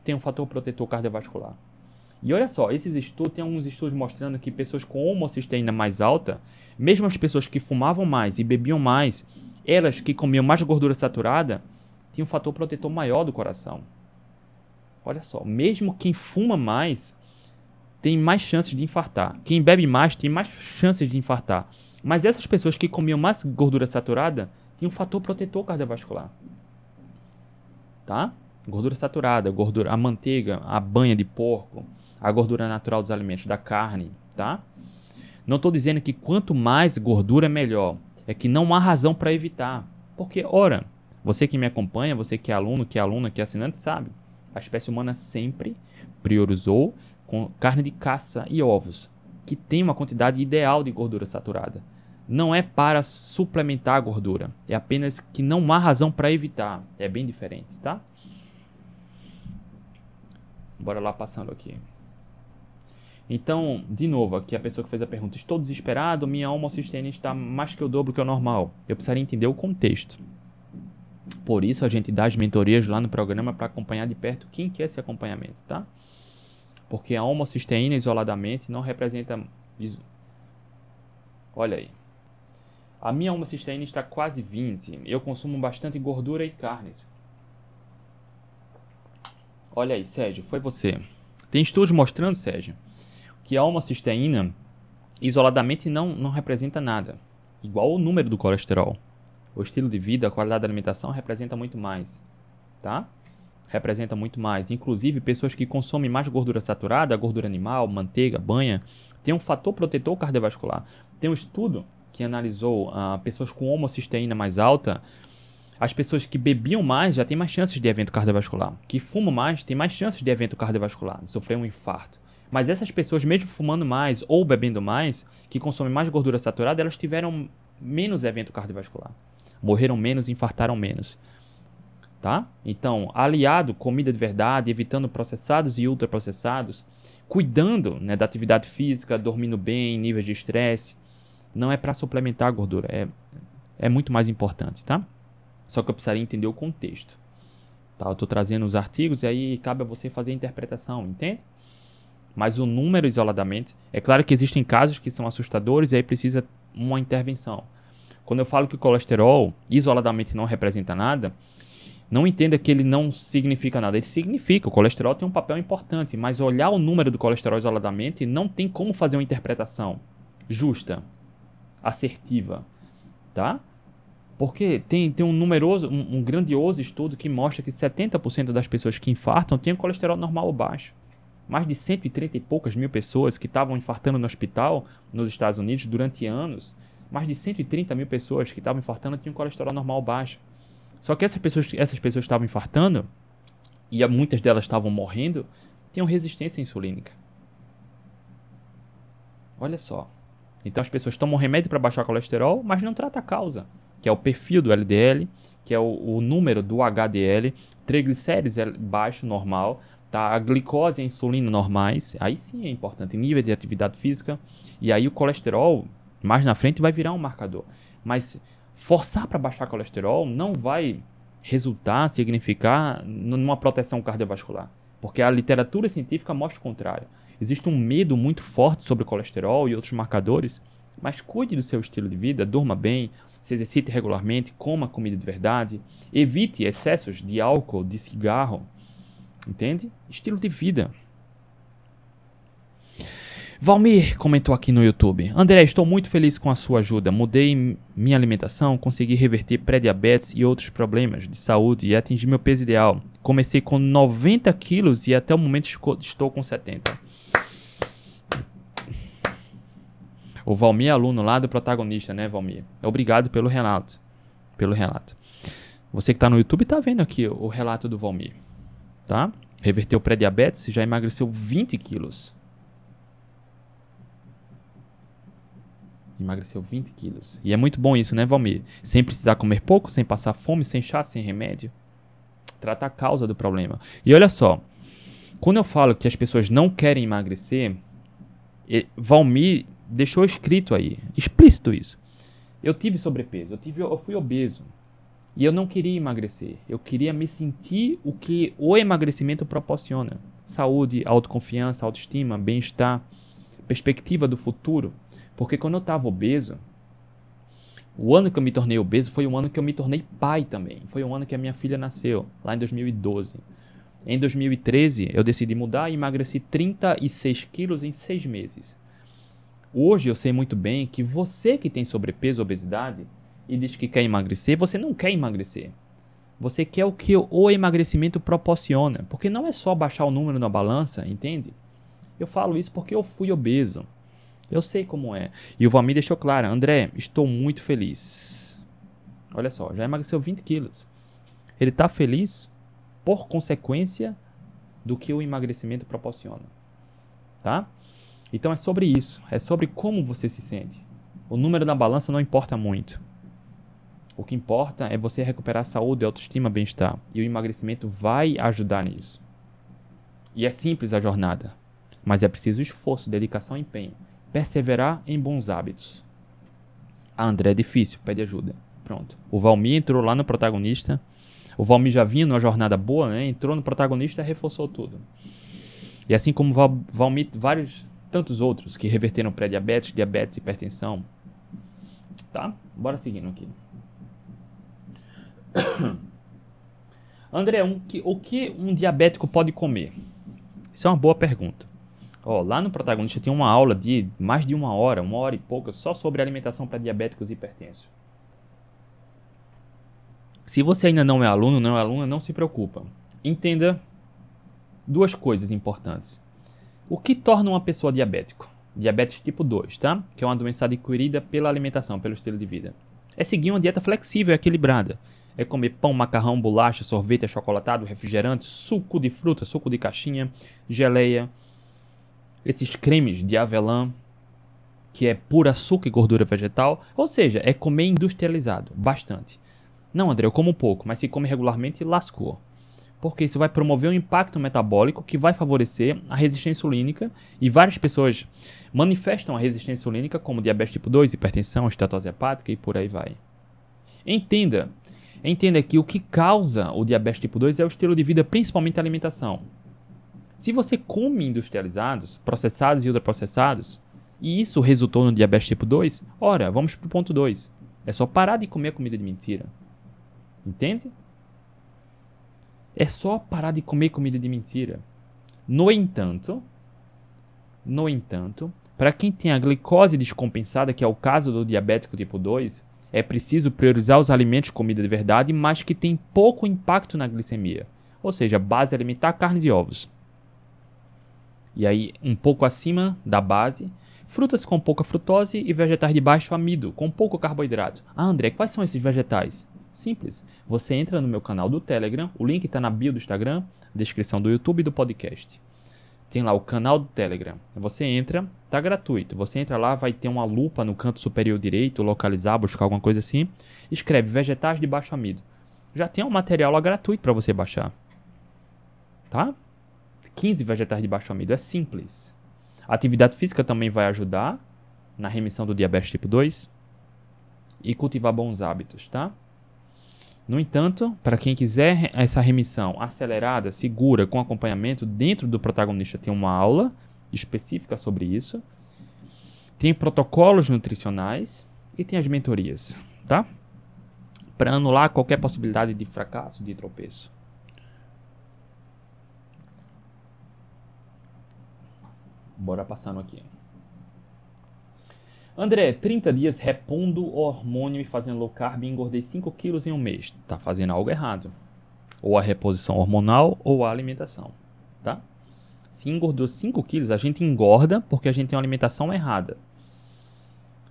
tem um fator protetor cardiovascular. E olha só, esses estudos, tem alguns estudos mostrando que pessoas com homocisteína mais alta, mesmo as pessoas que fumavam mais e bebiam mais, elas que comiam mais gordura saturada, tinham um fator protetor maior do coração. Olha só, mesmo quem fuma mais tem mais chances de infartar. Quem bebe mais tem mais chances de infartar. Mas essas pessoas que comiam mais gordura saturada tinham um fator protetor cardiovascular. Tá? Gordura saturada, gordura, a manteiga, a banha de porco, a gordura natural dos alimentos, da carne, tá? Não estou dizendo que quanto mais gordura melhor. É que não há razão para evitar. Porque, ora, você que me acompanha, você que é aluno, que é aluna, que é assinante, sabe. A espécie humana sempre priorizou com carne de caça e ovos, que tem uma quantidade ideal de gordura saturada. Não é para suplementar a gordura, é apenas que não há razão para evitar. É bem diferente, tá? Bora lá passando aqui. Então, de novo, aqui a pessoa que fez a pergunta: Estou desesperado, minha homocisteína está mais que o dobro que o normal. Eu precisaria entender o contexto. Por isso a gente dá as mentorias lá no programa para acompanhar de perto quem quer esse acompanhamento, tá? Porque a homocisteína isoladamente não representa. Olha aí. A minha homocisteína está quase 20. Eu consumo bastante gordura e carnes. Olha aí, Sérgio, foi você. Tem estudos mostrando, Sérgio, que a homocisteína isoladamente não, não representa nada. Igual o número do colesterol. O estilo de vida, a qualidade da alimentação representa muito mais. Tá? Representa muito mais. Inclusive, pessoas que consomem mais gordura saturada, gordura animal, manteiga, banha, tem um fator protetor cardiovascular. Tem um estudo que analisou uh, pessoas com homocisteína mais alta as pessoas que bebiam mais já têm mais chances de evento cardiovascular. Que fumam mais têm mais chances de evento cardiovascular, de sofrer um infarto. Mas essas pessoas, mesmo fumando mais ou bebendo mais, que consomem mais gordura saturada, elas tiveram menos evento cardiovascular. Morreram menos, infartaram menos. Tá? Então, aliado comida de verdade, evitando processados e ultraprocessados, cuidando né, da atividade física, dormindo bem, níveis de estresse, não é para suplementar a gordura, é, é muito mais importante, tá? Só que eu precisaria entender o contexto. Tá? Eu estou trazendo os artigos e aí cabe a você fazer a interpretação, entende? Mas o número isoladamente, é claro que existem casos que são assustadores e aí precisa uma intervenção. Quando eu falo que o colesterol isoladamente não representa nada, não entenda que ele não significa nada. Ele significa, o colesterol tem um papel importante, mas olhar o número do colesterol isoladamente não tem como fazer uma interpretação justa, assertiva, tá? Porque tem, tem um numeroso, um, um grandioso estudo que mostra que 70% das pessoas que infartam têm colesterol normal ou baixo. Mais de 130 e poucas mil pessoas que estavam infartando no hospital nos Estados Unidos durante anos, mais de 130 mil pessoas que estavam infartando tinham colesterol normal baixo. Só que essas pessoas, essas pessoas estavam infartando, e muitas delas estavam morrendo, tinham resistência insulínica. Olha só. Então as pessoas tomam remédio para baixar colesterol, mas não trata a causa que é o perfil do LDL, que é o, o número do HDL, triglicérides baixo, normal, tá? a glicose e a insulina normais, aí sim é importante, nível de atividade física, e aí o colesterol, mais na frente, vai virar um marcador. Mas forçar para baixar colesterol não vai resultar, significar numa proteção cardiovascular, porque a literatura científica mostra o contrário. Existe um medo muito forte sobre colesterol e outros marcadores, mas cuide do seu estilo de vida, durma bem, se exercite regularmente, coma comida de verdade, evite excessos de álcool, de cigarro, entende? Estilo de vida. Valmir comentou aqui no YouTube: André, estou muito feliz com a sua ajuda. Mudei minha alimentação, consegui reverter pré-diabetes e outros problemas de saúde e atingi meu peso ideal. Comecei com 90 quilos e até o momento estou com 70. O Valmir é aluno lá do protagonista, né, Valmir? Obrigado pelo relato. Pelo relato. Você que está no YouTube está vendo aqui o relato do Valmir. Tá? Reverteu pré-diabetes e já emagreceu 20 quilos. Emagreceu 20 quilos. E é muito bom isso, né, Valmir? Sem precisar comer pouco, sem passar fome, sem chá, sem remédio. Trata a causa do problema. E olha só, Quando eu falo que as pessoas não querem emagrecer, Valmir deixou escrito aí, explícito isso. Eu tive sobrepeso, eu, tive, eu fui obeso. E eu não queria emagrecer. Eu queria me sentir o que o emagrecimento proporciona: saúde, autoconfiança, autoestima, bem-estar, perspectiva do futuro. Porque quando eu estava obeso, o ano que eu me tornei obeso foi o ano que eu me tornei pai também. Foi o ano que a minha filha nasceu, lá em 2012. Em 2013, eu decidi mudar e emagreci 36 quilos em seis meses. Hoje eu sei muito bem que você que tem sobrepeso, obesidade, e diz que quer emagrecer, você não quer emagrecer. Você quer o que o emagrecimento proporciona. Porque não é só baixar o número na balança, entende? Eu falo isso porque eu fui obeso. Eu sei como é. E o Valmir deixou claro: André, estou muito feliz. Olha só, já emagreceu 20 quilos. Ele está feliz por consequência do que o emagrecimento proporciona. Tá? Então é sobre isso. É sobre como você se sente. O número na balança não importa muito. O que importa é você recuperar saúde, autoestima, bem-estar. E o emagrecimento vai ajudar nisso. E é simples a jornada, mas é preciso esforço, dedicação e empenho. Perseverar em bons hábitos. Ah, André é difícil, pede ajuda. Pronto. O Valmir entrou lá no protagonista. O Valmir já vinha numa jornada boa, né? Entrou no protagonista e reforçou tudo. E assim como Val Valmir, vários tantos outros que reverteram pré-diabetes, diabetes, hipertensão. Tá? Bora seguindo aqui. André, um, que, o que um diabético pode comer? Isso é uma boa pergunta. Ó, lá no protagonista tem uma aula de mais de uma hora, uma hora e pouca, só sobre alimentação para diabéticos e hipertensos. Se você ainda não é aluno, não é aluna, não se preocupa. Entenda duas coisas importantes. O que torna uma pessoa diabético? Diabetes tipo 2, tá? Que é uma doença adquirida pela alimentação, pelo estilo de vida. É seguir uma dieta flexível e equilibrada é comer pão, macarrão, bolacha, sorvete achocolatado, refrigerante, suco de fruta, suco de caixinha, geleia, esses cremes de avelã, que é pura açúcar e gordura vegetal, ou seja, é comer industrializado, bastante. Não, André, eu como pouco, mas se come regularmente, lascou. Porque isso vai promover um impacto metabólico que vai favorecer a resistência insulínica e várias pessoas manifestam a resistência insulínica como diabetes tipo 2, hipertensão, estatose hepática e por aí vai. Entenda Entenda que o que causa o diabetes tipo 2 é o estilo de vida, principalmente a alimentação. Se você come industrializados, processados e ultraprocessados, e isso resultou no diabetes tipo 2, ora, vamos para o ponto 2. É só parar de comer comida de mentira. Entende? É só parar de comer comida de mentira. No entanto, no entanto, para quem tem a glicose descompensada, que é o caso do diabético tipo 2, é preciso priorizar os alimentos comida de verdade, mas que tem pouco impacto na glicemia. Ou seja, base alimentar carnes e ovos. E aí, um pouco acima da base, frutas com pouca frutose e vegetais de baixo amido, com pouco carboidrato. Ah, André, quais são esses vegetais? Simples. Você entra no meu canal do Telegram, o link está na bio do Instagram, descrição do YouTube e do podcast tem lá o canal do Telegram. Você entra, tá gratuito. Você entra lá, vai ter uma lupa no canto superior direito, localizar, buscar alguma coisa assim. Escreve vegetais de baixo amido. Já tem um material lá gratuito para você baixar. Tá? 15 vegetais de baixo amido, é simples. Atividade física também vai ajudar na remissão do diabetes tipo 2 e cultivar bons hábitos, tá? No entanto, para quem quiser essa remissão acelerada, segura, com acompanhamento, dentro do protagonista tem uma aula específica sobre isso. Tem protocolos nutricionais e tem as mentorias, tá? Para anular qualquer possibilidade de fracasso, de tropeço. Bora passando aqui. André, 30 dias repondo hormônio e fazendo low carb e engordei 5 quilos em um mês. Tá fazendo algo errado. Ou a reposição hormonal ou a alimentação, tá? Se engordou 5 quilos, a gente engorda porque a gente tem uma alimentação errada.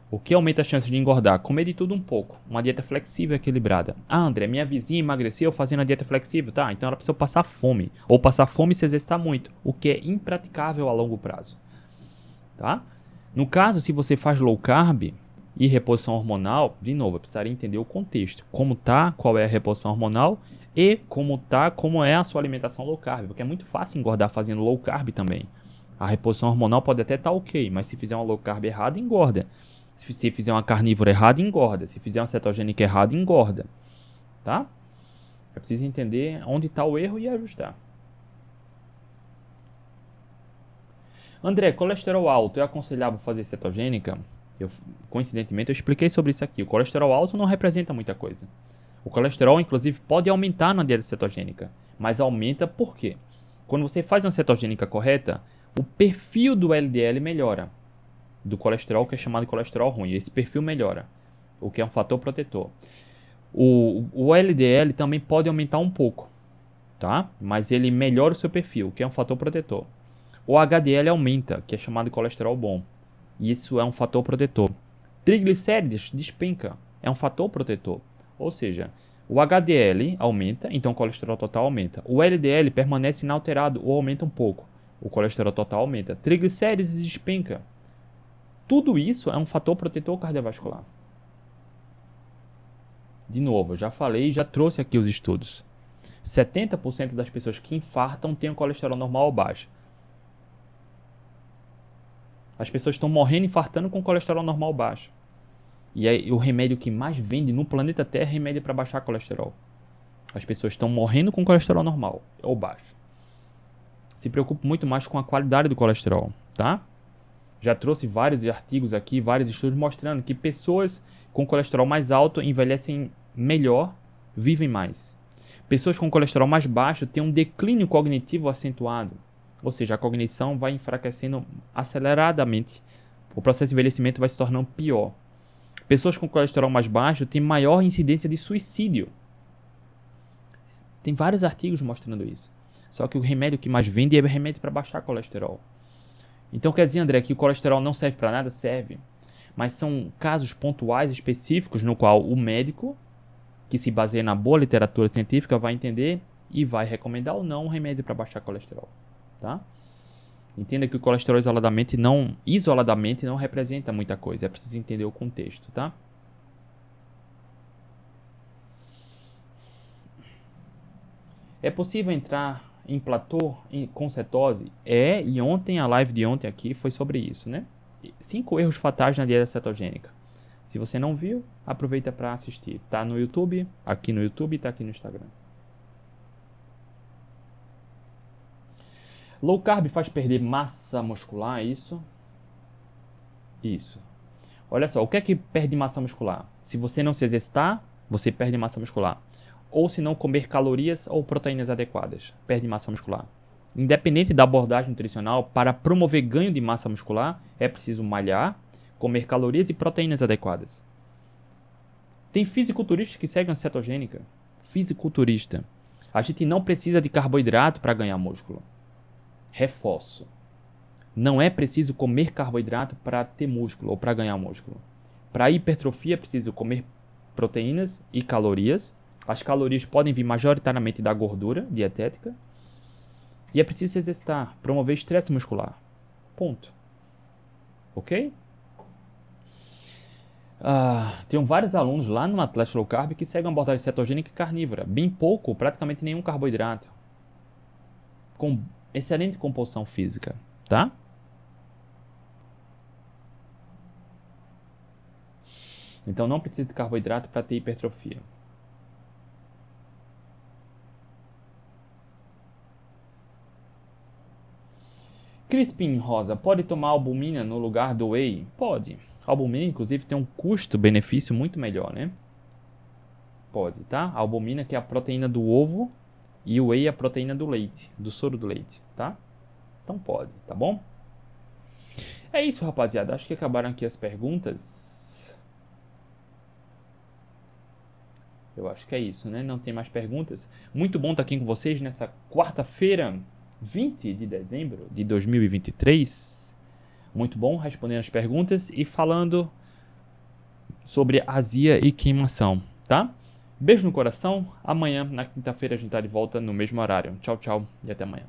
O que aumenta as chances de engordar? Comer de tudo um pouco. Uma dieta flexível e equilibrada. Ah, André, minha vizinha emagreceu fazendo a dieta flexível. Tá, então ela precisa passar fome. Ou passar fome e se exercitar muito. O que é impraticável a longo prazo. Tá? No caso, se você faz low carb e reposição hormonal, de novo, eu precisaria entender o contexto. Como tá, qual é a reposição hormonal e como tá, como é a sua alimentação low carb, porque é muito fácil engordar fazendo low carb também. A reposição hormonal pode até estar tá ok, mas se fizer uma low carb errada, engorda. Se, fizer uma carnívora errada, engorda. Se fizer uma cetogênica errada, engorda. Tá? É preciso entender onde está o erro e ajustar. André, colesterol alto é aconselhável fazer cetogênica? Eu, coincidentemente, eu expliquei sobre isso aqui. O colesterol alto não representa muita coisa. O colesterol, inclusive, pode aumentar na dieta cetogênica, mas aumenta por quê? Quando você faz uma cetogênica correta, o perfil do LDL melhora, do colesterol que é chamado de colesterol ruim. Esse perfil melhora, o que é um fator protetor. O, o LDL também pode aumentar um pouco, tá? Mas ele melhora o seu perfil, que é um fator protetor. O HDL aumenta, que é chamado de colesterol bom. E isso é um fator protetor. Triglicérides despenca, é um fator protetor. Ou seja, o HDL aumenta, então o colesterol total aumenta. O LDL permanece inalterado ou aumenta um pouco. O colesterol total aumenta. Triglicérides despenca. Tudo isso é um fator protetor cardiovascular. De novo, já falei, já trouxe aqui os estudos. 70% das pessoas que infartam têm o colesterol normal ou baixo. As pessoas estão morrendo infartando com colesterol normal baixo. E aí, o remédio que mais vende no planeta Terra é remédio para baixar colesterol. As pessoas estão morrendo com colesterol normal ou baixo. Se preocupe muito mais com a qualidade do colesterol, tá? Já trouxe vários artigos aqui, vários estudos mostrando que pessoas com colesterol mais alto envelhecem melhor, vivem mais. Pessoas com colesterol mais baixo têm um declínio cognitivo acentuado, ou seja, a cognição vai enfraquecendo aceleradamente. O processo de envelhecimento vai se tornando pior. Pessoas com colesterol mais baixo têm maior incidência de suicídio. Tem vários artigos mostrando isso. Só que o remédio que mais vende é remédio para baixar colesterol. Então quer dizer, André, que o colesterol não serve para nada? Serve. Mas são casos pontuais específicos no qual o médico, que se baseia na boa literatura científica, vai entender e vai recomendar ou não um remédio para baixar colesterol, tá? Entenda que o colesterol isoladamente não, isoladamente não representa muita coisa, é preciso entender o contexto, tá? É possível entrar em platô com cetose? É, e ontem, a live de ontem aqui foi sobre isso, né? Cinco erros fatais na dieta cetogênica. Se você não viu, aproveita para assistir. Tá no YouTube, aqui no YouTube e tá aqui no Instagram. Low carb faz perder massa muscular, é isso? Isso. Olha só, o que é que perde massa muscular? Se você não se exercitar, você perde massa muscular ou se não comer calorias ou proteínas adequadas, perde massa muscular. Independente da abordagem nutricional, para promover ganho de massa muscular, é preciso malhar, comer calorias e proteínas adequadas. Tem fisiculturistas que seguem a cetogênica. Fisiculturista. A gente não precisa de carboidrato para ganhar músculo. Reforço. Não é preciso comer carboidrato para ter músculo ou para ganhar músculo. Para hipertrofia é preciso comer proteínas e calorias as calorias podem vir majoritariamente da gordura dietética. E é preciso se exercitar, promover estresse muscular. Ponto. Ok? Ah, tem vários alunos lá no Atlético Low Carb que seguem uma abordagem cetogênica e carnívora. Bem pouco, praticamente nenhum carboidrato. Com excelente composição física. Tá? Então não precisa de carboidrato para ter hipertrofia. Crispin Rosa, pode tomar albumina no lugar do whey? Pode. A albumina, inclusive, tem um custo-benefício muito melhor, né? Pode, tá? A albumina que é a proteína do ovo e o whey é a proteína do leite, do soro do leite, tá? Então pode, tá bom? É isso, rapaziada. Acho que acabaram aqui as perguntas. Eu acho que é isso, né? Não tem mais perguntas. Muito bom estar aqui com vocês nessa quarta-feira. 20 de dezembro de 2023. Muito bom respondendo as perguntas e falando sobre azia e queimação, tá? Beijo no coração. Amanhã, na quinta-feira, a gente tá de volta no mesmo horário. Tchau, tchau e até amanhã.